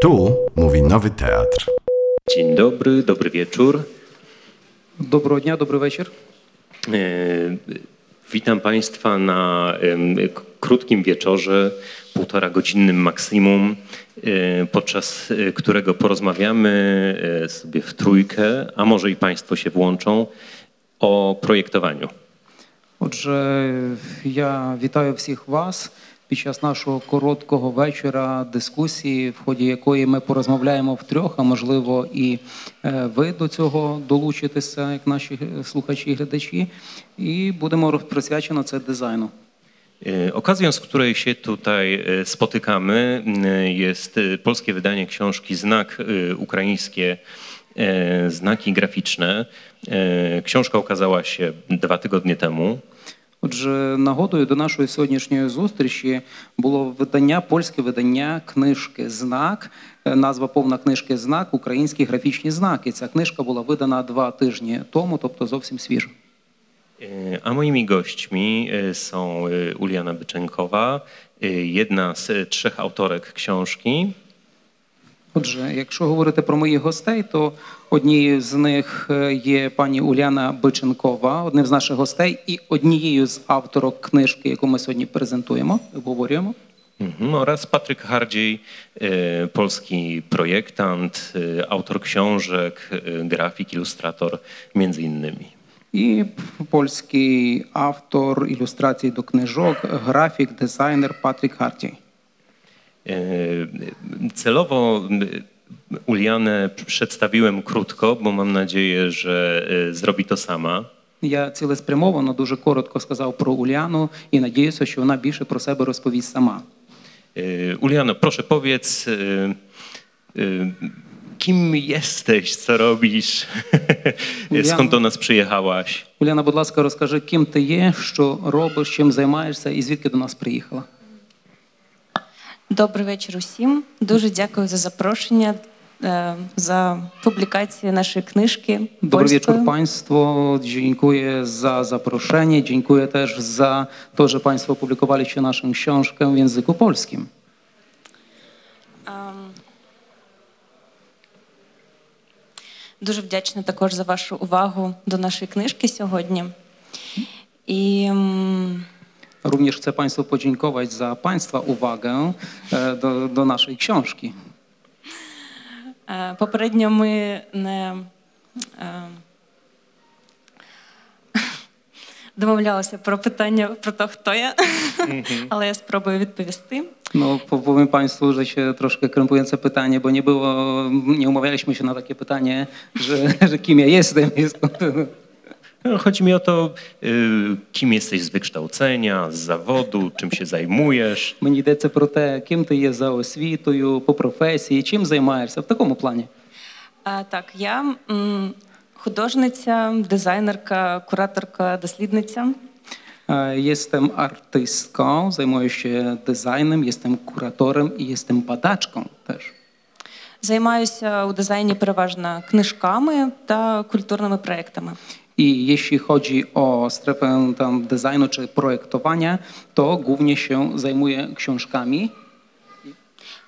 Tu mówi Nowy Teatr. Dzień dobry, dobry wieczór. Доброго дня, добрий вечір. E, Witam Państwa na em, k- krótkim wieczorze, półtora godzinnym maksimum, e, podczas e, którego porozmawiamy e, sobie w trójkę, a może i Państwo się włączą, o projektowaniu. Отже, я вітаю всіх вас Під час нашого короткого вечора дискусії, в ході якої ми порозмовляємо втрьох, а можливо, і е, ви до цього долучитеся, як наші е, слухачі і глядачі, і будемо присвячено це дизайну. E, Okazją, z której się tutaj e, spotykamy, m, jest e, polskie wydanie książki Znak e, ukraińskie e, Znaki graficzne. E, Książka ukazała się dwa tygodnie temu. Отже, нагодою до нашої сьогоднішньої зустрічі було видання, польське видання книжки Знак. Е, Назва повна книжки Знак Українські графічні знаки. Ця книжка була видана два тижні тому, тобто зовсім свіжа. A moimi gośćmi e, są Uliana Byczenkowa, jedna z trzech autorek książki, Отже, якщо говорити про моїх гостей, то однією з них е, є пані Уляна Биченкова, одним з наших гостей, і однією з авторок книжки, яку ми сьогодні презентуємо, обговорюємо. mhm, oraz Patryk Hardziej, e, polski projektant, e, autor książek, e, grafik, ilustrator między innymi. І польський автор ілюстрацій до книжок, графік, дизайнер Патрік Харті. E, Celowo m, Ulianę przedstawiłem krótko, bo mam nadzieję, że e, zrobi to sama. Я цілеспрямовано дуже коротко сказав про Уляну і надіюся, що вона більше про себе розповість сама. E, Uliano, proszę powiedz, e, e, kim jesteś, co robisz, skąd do nas przyjechałaś? Уляна, будь ласка, розкажи, ким ти є, що робиш, чим займаєшся і звідки до нас приїхала. Добрий вечір усім. Дуже дякую за запрошення, е, за публікацію нашої книжки. Добрий польською. вечір, панство. Dziękuję za zaproszenie. Dziękuję też za to, że Państwo opublikowaliście naszą książkę w języku polskim. Ем, Дуже вдячна також за вашу увагу до нашої книжки сьогодні. І Również chcę Państwu podziękować za Państwa uwagę e, do, do naszej książki. е, попередньо ми не е, домовлялися про питання про те, хто я, але я спробую відповісти. No, po- powiem Państwu, że się troszkę krępujące pytanie, bo nie było, nie umawialiśmy się na takie pytanie, że, że kim ja jestem. Jest, No, Chodzi mi o to, y, kim jesteś z wykształcenia, z zawodu, czym się zajmujesz. Мені йдеться про те, ким ти є за освітою, по професії, чим займаєшся в такому плані. А, так, я м, художниця, дизайнерка, кураторка, дослідниця. E, Jestem artystką, zajmuję się designem, jestem kuratorem i jestem badaczką też. Займаюся у дизайні переважно книжками та культурними проектами. I jeśli chodzi o strefę tam designu czy projektowania, to głównie się zajmuję książkami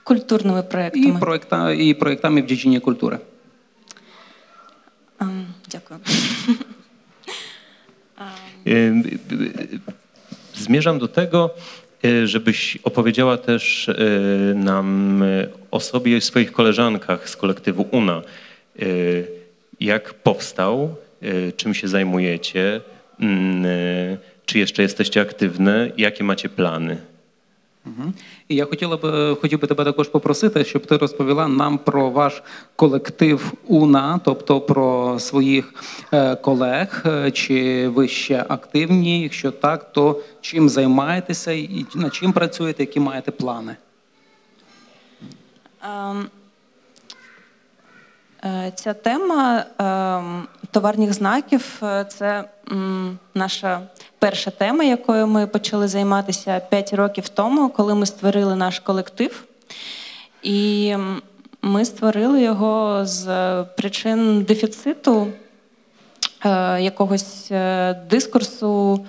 Культурними i, проектами. projekta, i projektami w dziedzinie kultury. Ем, Дякую. Y, y, y, Zmierzam do tego, y, żebyś opowiedziała też y, nam y, o sobie i swoich koleżankach z kolektywu UNA. Y, Jak powstał, y, czym się zajmujecie, mm, y, czy jeszcze jesteście aktywne, jakie macie plany? І я хотіла б хотів би тебе також попросити, щоб ти розповіла нам про ваш колектив УНА, тобто про своїх колег. Чи ви ще активні? Якщо так, то чим займаєтеся і над чим працюєте, які маєте плани? Е, Ця тема ем, товарних знаків е, це наша перша тема, якою ми почали займатися 5 років тому, коли ми створили наш колектив. І ми створили його з причин дефіциту е, якогось е, дискурсу,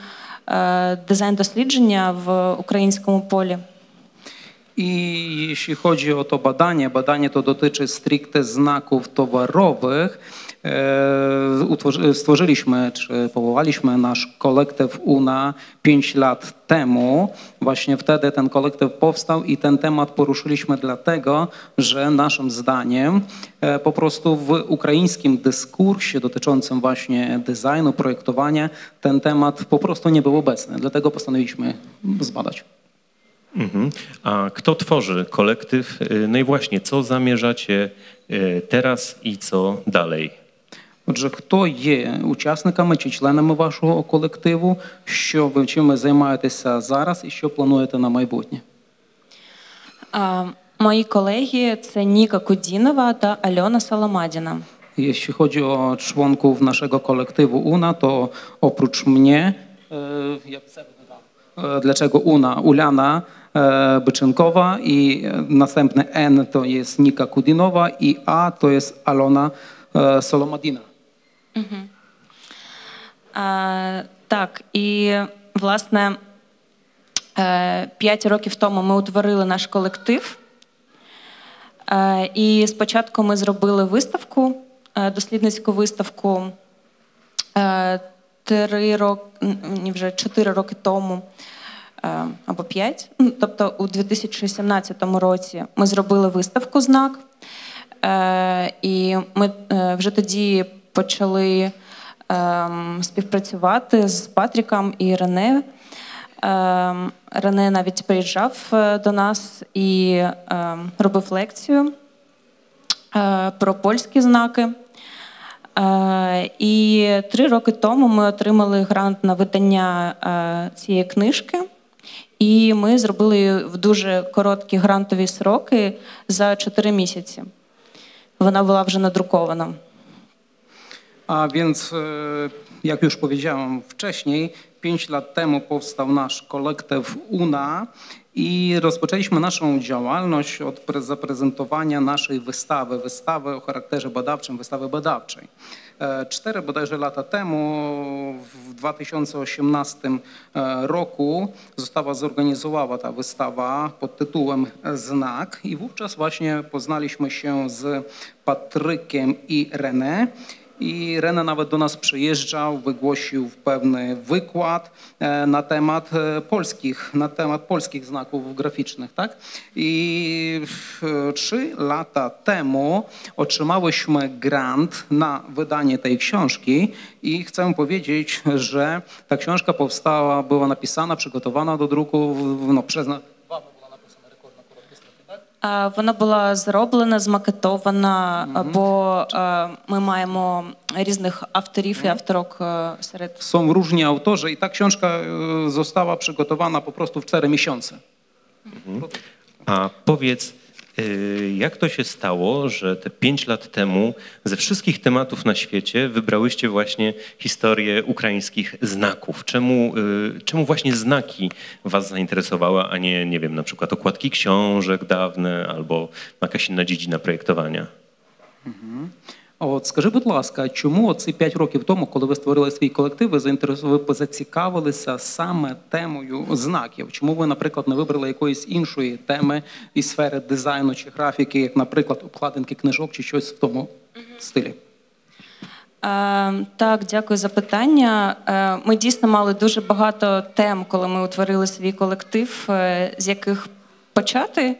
е, дизайн-дослідження в українському полі. I jeśli chodzi o to badanie, badanie to dotyczy stricte znaków towarowych. E, Stworzyliśmy, czy powołaliśmy nasz kolektyw UNA 5 lat temu. Właśnie wtedy ten kolektyw powstał i ten temat poruszyliśmy dlatego, że naszym zdaniem e, po prostu w ukraińskim dyskursie dotyczącym właśnie designu, projektowania ten temat po prostu nie był obecny. Dlatego postanowiliśmy zbadać. Mhm. A kto tworzy kolektyw? Y, No i właśnie, co zamierzacie y, teraz i co dalej? Отже, хто є учасниками чи членами вашого колективу, що ви чим ви займаєтеся зараз і що плануєте на майбутнє? А, Мої колеги це Ніка Кудінова та Альона Соломадіна. Jeśli chodzi o członków naszego kolektywu UNA, to oprócz mnie, e, ja sobie dodam, e, dlaczego UNA? Uliana e, Byczynkowa i e, następny N to jest Nika Kudinowa i A to jest Alona e, Solomadina. А, так, і власне е, років тому ми утворили наш колектив. Е, І спочатку ми зробили виставку, е, дослідницьку виставку е, три роки, ні, вже чотири роки тому. Е, Або п'ять. Ну, Тобто у 2017 році ми зробили виставку знак, Е, і ми е, вже тоді почали ем, співпрацювати з Патріком і Рене. Ем, Рене навіть приїжджав до нас і ем, робив лекцію про польські знаки. І три роки тому ми отримали грант на видання цієї книжки. І ми зробили її в дуже короткі грантові сроки за 4 місяці. Вона була вже надрукована. A więc, e, jak już powiedziałem wcześniej, pięć lat temu powstał nasz kolektyw UNA i rozpoczęliśmy naszą działalność od pre- zaprezentowania naszej wystawy, wystawy o charakterze badawczym, wystawy badawczej. E, Cztery bodajże lata temu, w 2018 e, roku, została zorganizowana ta wystawa pod tytułem Znak i wówczas właśnie poznaliśmy się z Patrykiem i René. I René nawet do nas przyjeżdżał, wygłosił pewny wykład e, na temat e, polskich, na temat polskich znaków graficznych, tak? I e, trzy lata temu otrzymałyśmy grant na wydanie tej książki i chcę powiedzieć, że ta książka powstała, była napisana, przygotowana do druku no, przez Вона була зроблена, змакетована, бо е, ми маємо різних авторів і авторок е, серед Są różni autorzy i ta książka e, została przygotowana po prostu w cztery miesiące. A powiedz, y, jak to się stało, że te pięć lat temu ze wszystkich tematów na świecie wybrałyście właśnie historię ukraińskich znaków? Czemu, y, czemu właśnie znaki was zainteresowały, a nie, nie wiem, na przykład okładki książek dawne albo jakaś inna dziedzina projektowania? А От скажи, будь ласка, чому оці п'ять років тому, коли ви створили свій колектив, ви заінтересували, ви зацікавилися саме темою знаків? Чому ви, наприклад, не вибрали якоїсь іншої теми із сфери дизайну чи графіки, як, наприклад, обкладинки книжок чи щось в тому стилі? Е, Так, дякую за питання. Е, Ми дійсно мали дуже багато тем, коли ми утворили свій колектив, е, з яких почати.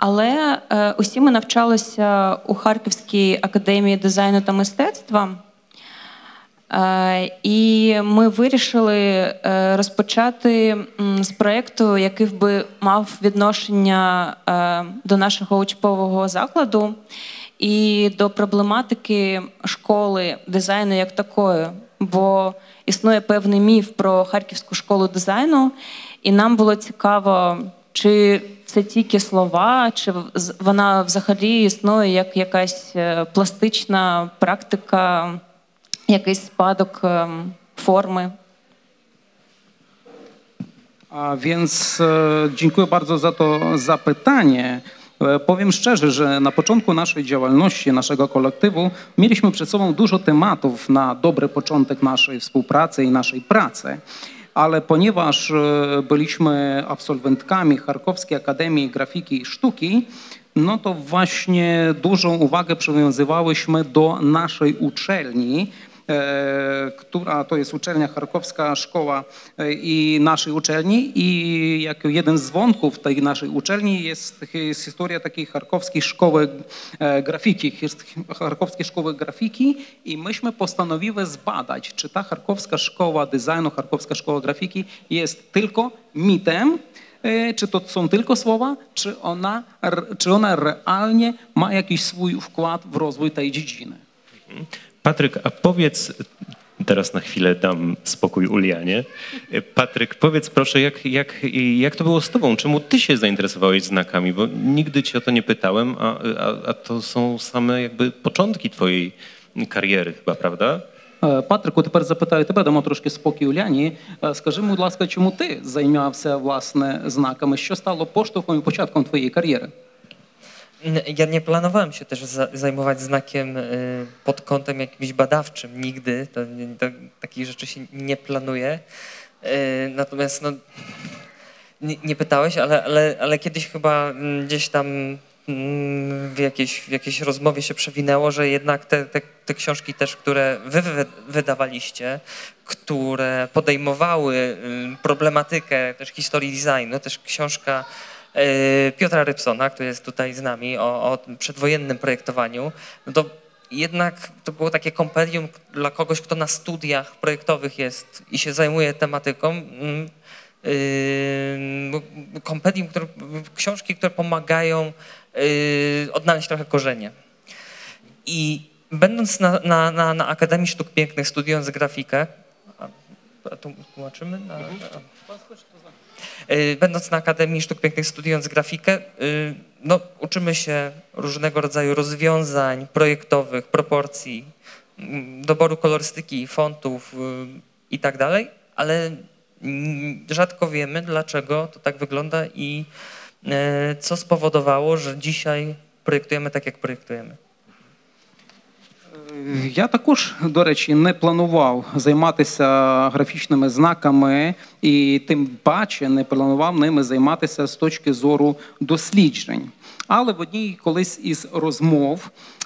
Але е, усі ми навчалися у Харківській академії дизайну та мистецтва. Е, І ми вирішили е, розпочати з проєкту, який би мав відношення до нашого учбового закладу і до проблематики школи дизайну як такої. Бо існує певний міф про Харківську школу дизайну, і нам було цікаво, чи це тільки слова, чи в- вона взагалі існує як якась е, пластична практика якийсь спадок ем, форми. A więc e, dziękuję bardzo za to zapytanie. E, Powiem szczerze, że na początku naszej działalności, naszego kolektywu, mieliśmy przed sobą dużo tematów na dobry początek naszej współpracy i naszej pracy. ale ponieważ e, byliśmy absolwentami Charkowskiej Akademii Grafiki i Sztuki, no to właśnie dużą uwagę przywiązywałyśmy do naszej uczelni, która to jest uczelnia Charkowska Szkoła e, i naszej uczelni. I jako jeden z wątków tej naszej uczelni jest, jest historia takiej Charkowskiej Szkoły e, Grafiki, Charkowskiej Szkoły Grafiki. I myśmy postanowiły zbadać, czy ta Charkowska Szkoła Designu, Charkowska Szkoła Grafiki jest tylko mitem, E, Czy to są tylko słowa, czy ona, czy ona realnie ma jakiś swój wkład w rozwój tej dziedziny? Patryk, a powiedz, teraz na chwilę dam spokój Ulianie. Patryk, powiedz proszę, jak, jak, jak to było z tobą? Czemu ty się zainteresowałeś znakami? Bo nigdy cię o to nie pytałem, a, a, a to są same jakby początки twojej kariery chyba, правда? Е, Патрику, тепер запитаю тебе, дамо трошки спокій Уляні. Е, Скажи, будь ласка, чому ти займався власне знаками? Що стало поштовхом і початком твоєї кар'єри? Ja nie planowałem się też za, zajmować znakiem y, pod kątem jakimś badawczym nigdy. To, to, takich rzeczy się nie planuje. Y, natomiast no, nie, nie pytałeś, ale, ale, ale kiedyś chyba mm, gdzieś tam mm, w jakiejś, w jakiejś rozmowie się przewinęło, że jednak te, te, te książki też, które wy wy wydawaliście, które podejmowały y, problematykę też historii designu, też książka Piotra Rybsona, który jest tutaj z nami, o, o przedwojennym projektowaniu, no to jednak to było takie kompendium dla kogoś, kto na studiach projektowych jest i się zajmuje tematyką. mm, yy, Kompendium, które, książki, które pomagają yy, odnaleźć trochę korzenie. I będąc na, na, na, na Akademii Sztuk Pięknych, studiując grafikę, a, a tu tłumaczymy? Na, Y, Będąc na Akademii Sztuk Pięknych, studiując grafikę, y, no, uczymy się różnego rodzaju rozwiązań projektowych, proporcji, mm, doboru kolorystyki, fontów y, i tak dalej, ale mm, rzadko wiemy, dlaczego to tak wygląda i e, co spowodowało, że dzisiaj projektujemy tak, jak projektujemy. Я також, до речі, не планував займатися графічними знаками, і тим паче не планував ними займатися з точки зору досліджень. Але в одній колись із розмов, е,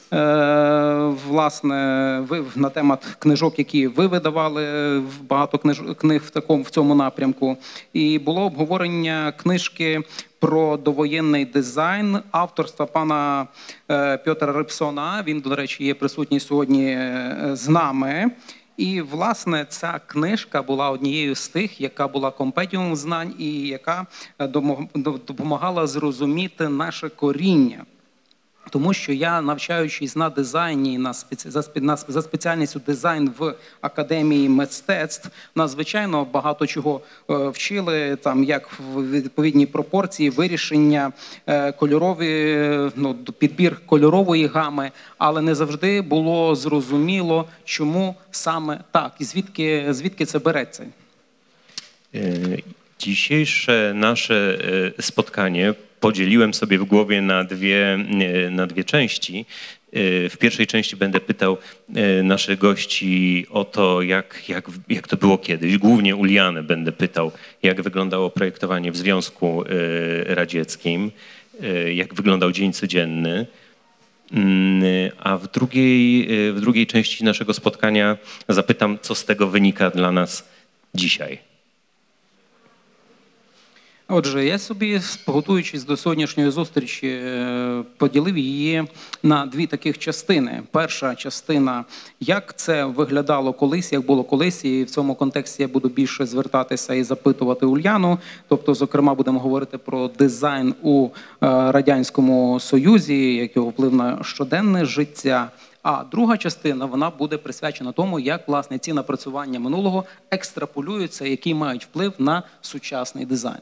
власне, ви на тему книжок, які ви видавали в багато книг в такому в цьому напрямку, і було обговорення книжки про довоєнний дизайн авторства пана е, Пьотра Рипсона. Він, до речі, є присутній сьогодні е, з нами. І, власне, ця книжка була однією з тих, яка була компедіумом знань і яка е, допомагала зрозуміти наше коріння. Тому що я, навчаючись на дизайні на спеці... за, спеціальністю дизайн в академії мистецтв, нас звичайно багато чого е, вчили, там як в відповідній пропорції, вирішення е, кольорові, ну, підбір кольорової гами, але не завжди було зрозуміло, чому саме так, і звідки, звідки це береться. Dzisiejsze nasze spotkanie podzieliłem sobie w głowie na dwie, na dwie części. E, W pierwszej części będę pytał e, naszych gości o to, jak, jak, jak to było kiedyś. Głównie Ulianę będę pytał, jak wyglądało projektowanie w Związku e, Radzieckim, jak wyglądał dzień codzienny. Mm, A w drugiej, w drugiej części naszego spotkania zapytam, co z tego wynika dla nas dzisiaj. Отже, я собі, готуючись до сьогоднішньої зустрічі, е, поділив її на дві таких частини. Перша частина, як це виглядало колись, як було колись, і в цьому контексті я буду більше звертатися і запитувати Ульяну. Тобто, зокрема, будемо говорити про дизайн у е, радянському союзі, як його вплив на щоденне життя. А друга частина вона буде присвячена тому, як власне ці напрацювання минулого екстраполюються, які мають вплив на сучасний дизайн.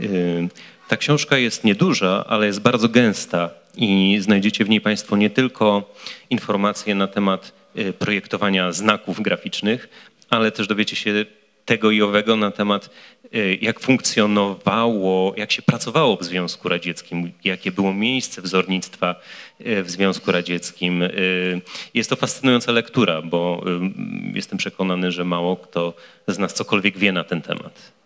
Y, Ta książka jest nieduża, ale jest bardzo gęsta i znajdziecie w niej Państwo nie tylko informacje na temat y, projektowania znaków graficznych, ale też dowiecie się tego i owego na temat, e, jak funkcjonowało, jak się pracowało w Związku Radzieckim, jakie było miejsce wzornictwa e, w Związku Radzieckim. Jest to fascynująca lektura, bo jestem przekonany, że mało kto z nas cokolwiek wie na ten temat.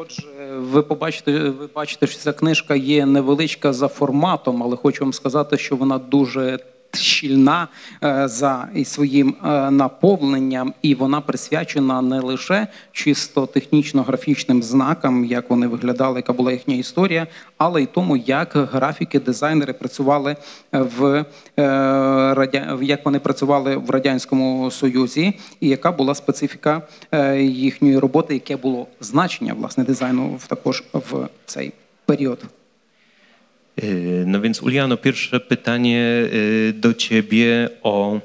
Отже, ви побачите, ви бачите, що ця книжка є невеличка за форматом, але хочу вам сказати, що вона дуже щільна е, за своїм е, наповненням, і вона присвячена не лише чисто технічно-графічним знакам, як вони виглядали, яка була їхня історія, але й тому, як графіки, дизайнери працювали в е, як вони працювали в радянському союзі, і яка була специфіка їхньої роботи, яке було значення власне дизайну в також в цей період. Yy, No więc Uliano, pierwsze pytanie yy, do ciebie o,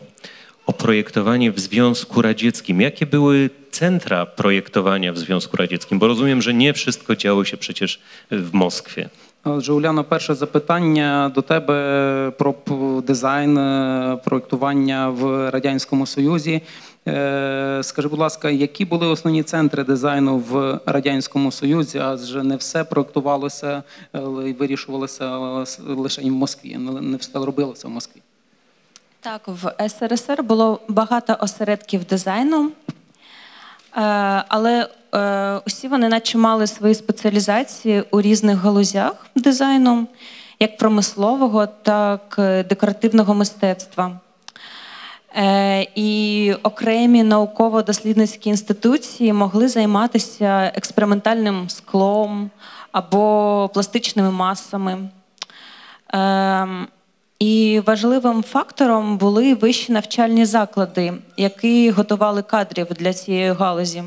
o projektowanie w Związku Radzieckim. Jakie były centra projektowania w Związku Radzieckim? Bo rozumiem, że nie wszystko działo się przecież w Moskwie. Отже, Уляно, перше запитання до тебе про п- дизайн е, проєктування в радянському союзі. Е, Скажи, будь ласка, які були основні центри дизайну в радянському союзі? Адже не все проєктувалося е, і вирішувалося е, лише в Москві, не все робилося в Москві. Так, в СРСР було багато осередків дизайну, е, але е, усі вони наче мали свої спеціалізації у різних галузях дизайну, як промислового, так і декоративного мистецтва. Е, І окремі науково-дослідницькі інституції могли займатися експериментальним склом або пластичними масами. Ем, І важливим фактором були вищі навчальні заклади, які готували кадрів для цієї галузі.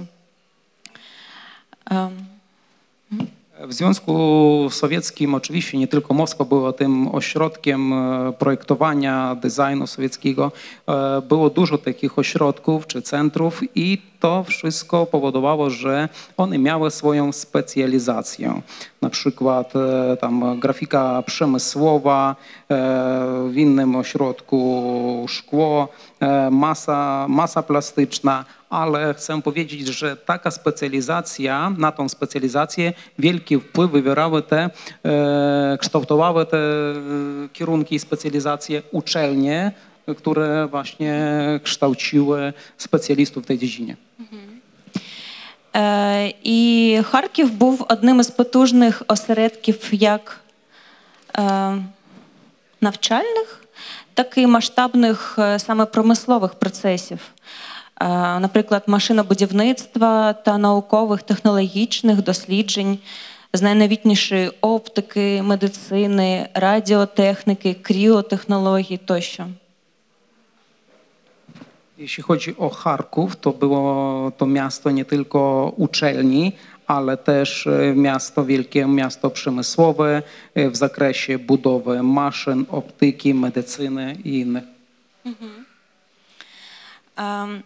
W Związku Sowieckim oczywiście nie tylko Moskwa była tym ośrodkiem e, projektowania designu sowieckiego. E, Było dużo takich ośrodków czy centrów i to wszystko powodowało, że one miały swoją specjalizację. Na przykład e, tam grafika przemysłowa, w innym ośrodku szkło, masa, masa plastyczna, ale chcę powiedzieć, że taka specjalizacja, na tą specjalizację wielki wpływ wywierały te, e, kształtowały te e, kierunki i specjalizacje uczelnie, które właśnie kształciły specjalistów w tej dziedzinie. Е, І Харків був одним із потужних осередків як е, навчальних, так і масштабних е, саме промислових процесів. Е, Наприклад, машинобудівництва та наукових технологічних досліджень з найновітнішої оптики, медицини, радіотехніки, кріотехнологій тощо. Jeśli chodzi o Charków, to było to miasto nie tylko uczelni, ale też e, miasto, wielkie miasto przemysłowe e, w zakresie budowy maszyn, optyki, medycyny i innych. Ем,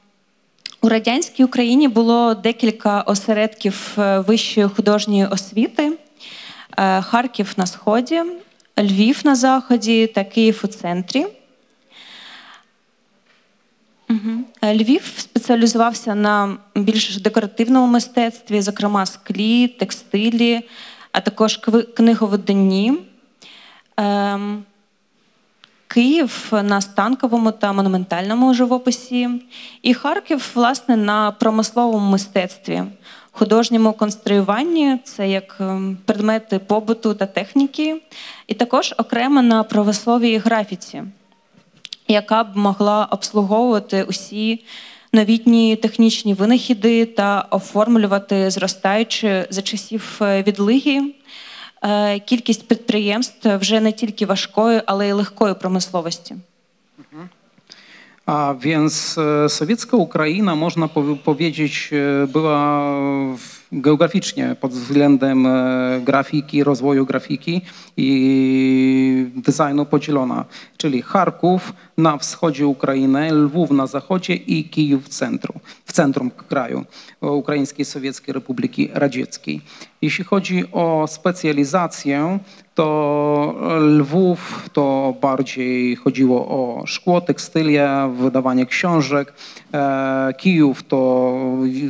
У радянській Україні було декілька осередків е, вищої художньої освіти: Е, Харків на сході, Львів на заході та Київ у центрі. Е, Львів спеціалізувався на більш декоративному мистецтві, зокрема склі, текстилі, а також книговиданні. Ем, Київ на станковому та монументальному живописі, і Харків, власне, на промисловому мистецтві, художньому конструюванні, це як ем, предмети побуту та техніки, і також окремо на промисловій графіці, яка б могла обслуговувати усі новітні технічні винахіди та оформлювати зростаючи за часів е, відлиги кількість підприємств вже не тільки важкої, але й легкої промисловості. A więc совєтська sowiecka Ukraina, można була. powiedzieć, e, była w- geograficznie pod względem e, grafiki, rozwoju grafiki i designu podzielona. Czyli Charków na wschodzie Ukrainy, Lwów na zachodzie i Kijów w centrum, w centrum kraju Ukraińskiej Sowieckiej Republiki Radzieckiej. Jeśli chodzi o specjalizację, to Lwów to bardziej chodziło o szkło, tekstylia, wydawanie książek. E, Kijów to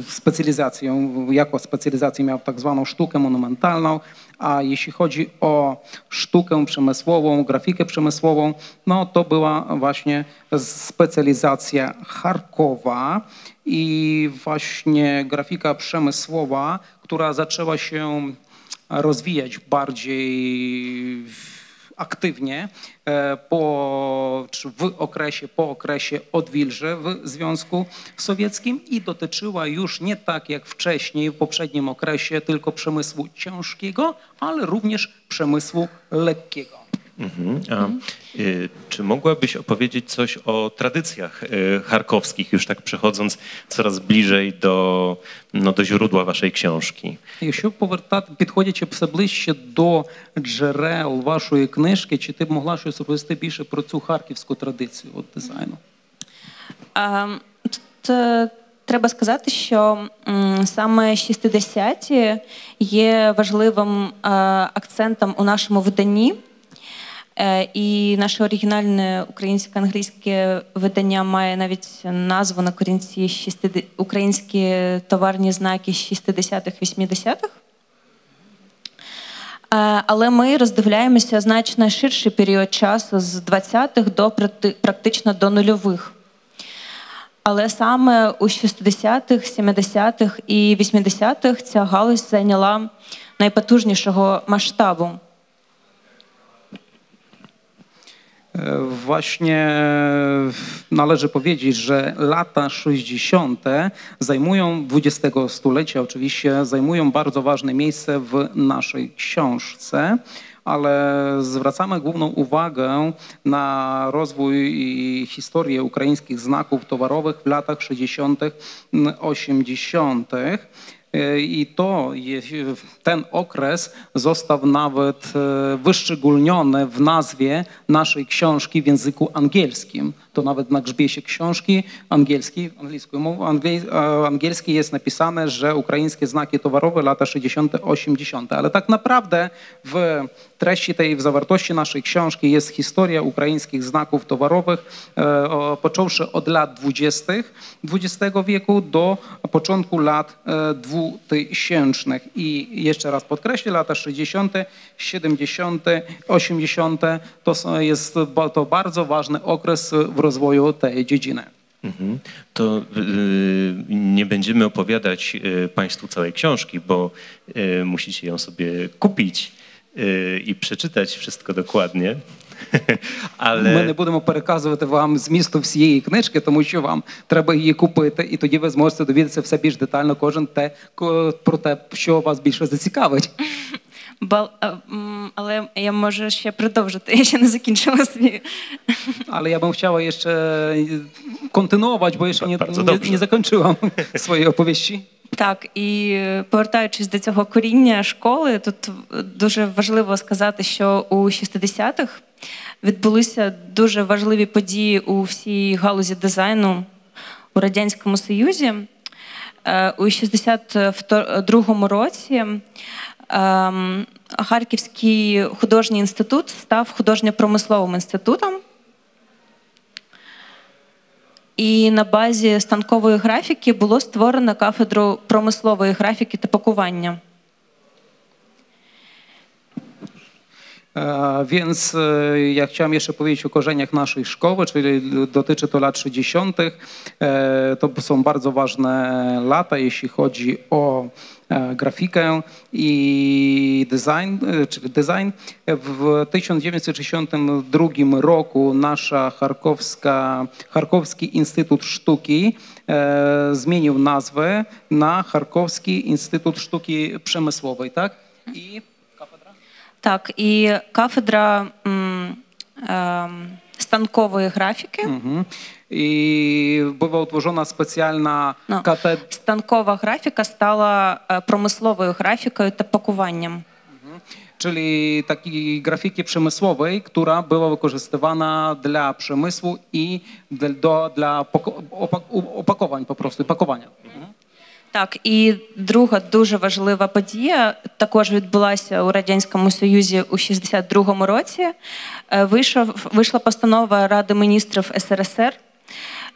specjalizację, jako specjalizację miał tak zwaną sztukę monumentalną, a jeśli chodzi o sztukę przemysłową, grafikę przemysłową, no to była właśnie specjalizacja Charkowa i właśnie grafika przemysłowa, która zaczęła się rozwijać bardziej aktywnie e, po, w okresie, po okresie odwilży w Związku Sowieckim i dotyczyła już nie tak jak wcześniej w poprzednim okresie tylko przemysłu ciężkiego, ale również przemysłu lekkiego. Mhm. A y, czy mogłabyś opowiedzieć coś o tradycjach y, charkowskich, już tak przechodząc coraz bliżej do, no, do źródła waszej książki? Якщо повертати, підходячи все ближче до джерел вашої книжки, чи ти б могла щось розповісти більше про цю харківську традицію от дизайну? А, Тут е, треба сказати, що м, саме 60-ті є важливим е, акцентом у нашому виданні. Е, І наше оригінальне українсько-англійське видання має навіть назву на корінці 60 українські товарні знаки 60-х-80-х. Е, Але ми роздивляємося значно ширший період часу з 20-х до практично до нульових. Але саме у 60-х, 70-х і 80-х ця галузь зайняла найпотужнішого масштабу. Właśnie e, należy powiedzieć, że lata 60. zajmują XX stulecia, oczywiście zajmują bardzo ważne miejsce w naszej książce, ale zwracamy główną uwagę na rozwój i historię ukraińskich znaków towarowych w latach 60., 80. I to, ten okres został nawet e, wyszczególniony w nazwie naszej książki w języku angielskim. To nawet na grzbiecie książki angielskiej, angielską mową, angiel, e, angielskiej jest napisane, że ukraińskie znaki towarowe lata 60., 80. Ale tak naprawdę w treści tej, w zawartości naszej książki jest historia ukraińskich znaków towarowych, e, począwszy od lat 20. XX wieku do początku lat e, 2000. I jeszcze raz podkreślę, lata 60., 70., 80. to jest to bardzo ważny okres w rozwoju tej dziedziny. Mhm. To y, nie będziemy opowiadać y, Państwu całej książki, bo y, musicie ją sobie kupić y, і przeczytać wszystko dokładnie. Але Ми не будемо переказувати вам змісту всієї книжки, тому що вам треба її купити, і тоді ви зможете довідатися все більш детально, кожен те ко- про те, що вас більше зацікавить. М, Але я можу ще продовжити. Я ще не закінчила свій. Ale ja bym chciała jeszcze kontynuować, bo jeszcze nie, nie, dobrze. nie zakończyłam swojej opowieści. Так, і е, повертаючись до цього коріння школи, тут е, дуже важливо сказати, що у 60-х відбулися дуже важливі події у всій галузі дизайну у Радянському Союзі. Е, У 62-му році Харківський художній інститут став художньо-промисловим інститутом. І на базі станкової графіки було створено кафедру промислової графіки та пакування. Więc e, ja chciałem jeszcze powiedzieć o korzeniach naszej szkoły, czyli dotyczy to lat 60. E, To są bardzo ważne lata, jeśli chodzi o e, grafikę i design, e, czyli design. W 1962 roku nasza charkowska, Charkowski Instytut Sztuki e, zmienił nazwę na Charkowski Instytut Sztuki Przemysłowej, tak? I? Так, і кафедра м, ем, станкової графіки. Mhm. I była utworzona specjalna No. katedra. Станкова графіка стала е, промисловою графікою та пакуванням. Czyli takiej grafiki przemysłowej, która była wykorzystywana dla przemysłu i dla, do, dla poko- opak- opakowań po prostu, pakowania. Mhm. Так, і друга дуже важлива подія також відбулася у радянському союзі у 62-му році. Е, Вийшов вийшла постанова Ради міністрів СРСР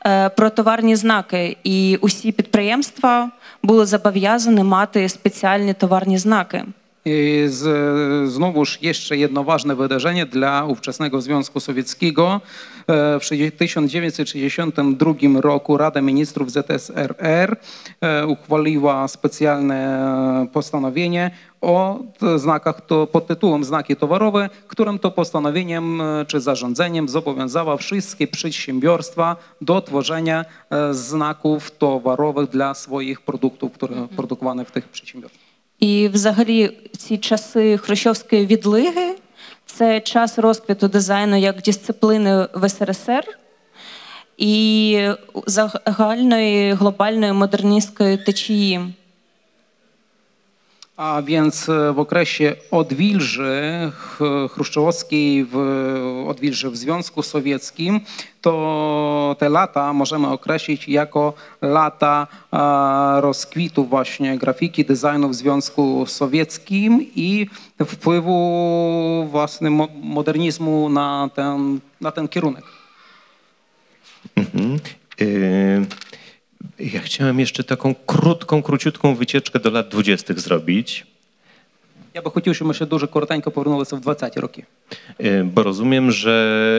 е, про товарні знаки, і усі підприємства були зобов'язані мати спеціальні товарні знаки. I z, znowuż jeszcze jedno ważne wydarzenie dla ówczesnego Związku Sowieckiego. E, W 1962 roku Rada Ministrów ZSRR e, uchwaliła specjalne postanowienie o znakach to, pod tytułem znaki towarowe, którym to postanowieniem e, czy zarządzeniem zobowiązała wszystkie przedsiębiorstwa do tworzenia znaków towarowych dla swoich produktów, które produkowane w tych przedsiębiorstwach. І взагалі ці часи хрущовської відлиги це час розквіту дизайну як дисципліни в СРСР і загальної глобальної модерністської течії. A więc e, w okresie odwilży ch- chruszczowskiej, w odwilży w Związku Sowieckim, to te lata możemy określić jako lata rozkwitu właśnie grafiki, designu w Związku Sowieckim i wpływu mo- modernizmu na ten, na ten kierunek. Mhm. Y, Ja chciałem jeszcze taką krótką, króciutką wycieczkę do lat dwudziestych zrobić, Я би хотів, щоб ми ще дуже коротенько повернулися в 20-ті роки. y, bo rozumiem, że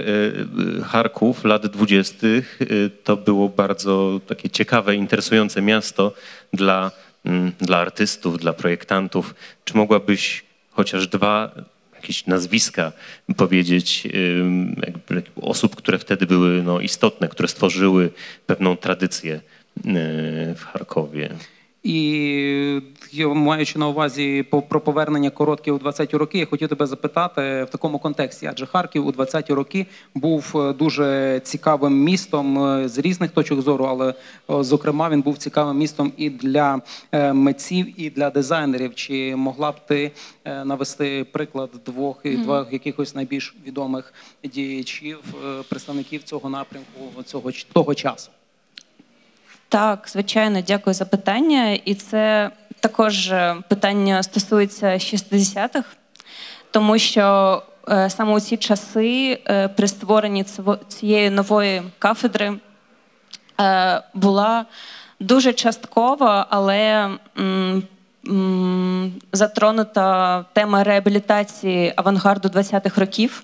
y, y, Charków lat dwudziestych y, to było bardzo takie ciekawe, interesujące miasto dla, mm, dla artystów, dla projektantów. Czy mogłabyś chociaż dwa jakieś nazwiska powiedzieć ym, jakby, jakby osób, które wtedy były no, istotne, które stworzyły pewną tradycję y, w Charkowie? І маючи на увазі по- про повернення коротке у 20-ті роки, я хотів тебе запитати в такому контексті, адже Харків у 20-ті роки був е, дуже цікавим містом е, з різних точок зору, але е, зокрема він був цікавим містом і для е, митців, і для дизайнерів. Чи могла б ти е, навести приклад двох і двох якихось найбільш відомих діячів, е, представників цього напрямку цього ч- того часу? Так, звичайно, дякую за питання. І це також е, питання стосується 60-х, тому що е, саме у ці часи е, при створенні цієї нової кафедри була дуже часткова, але затронута тема реабілітації авангарду 20-х років.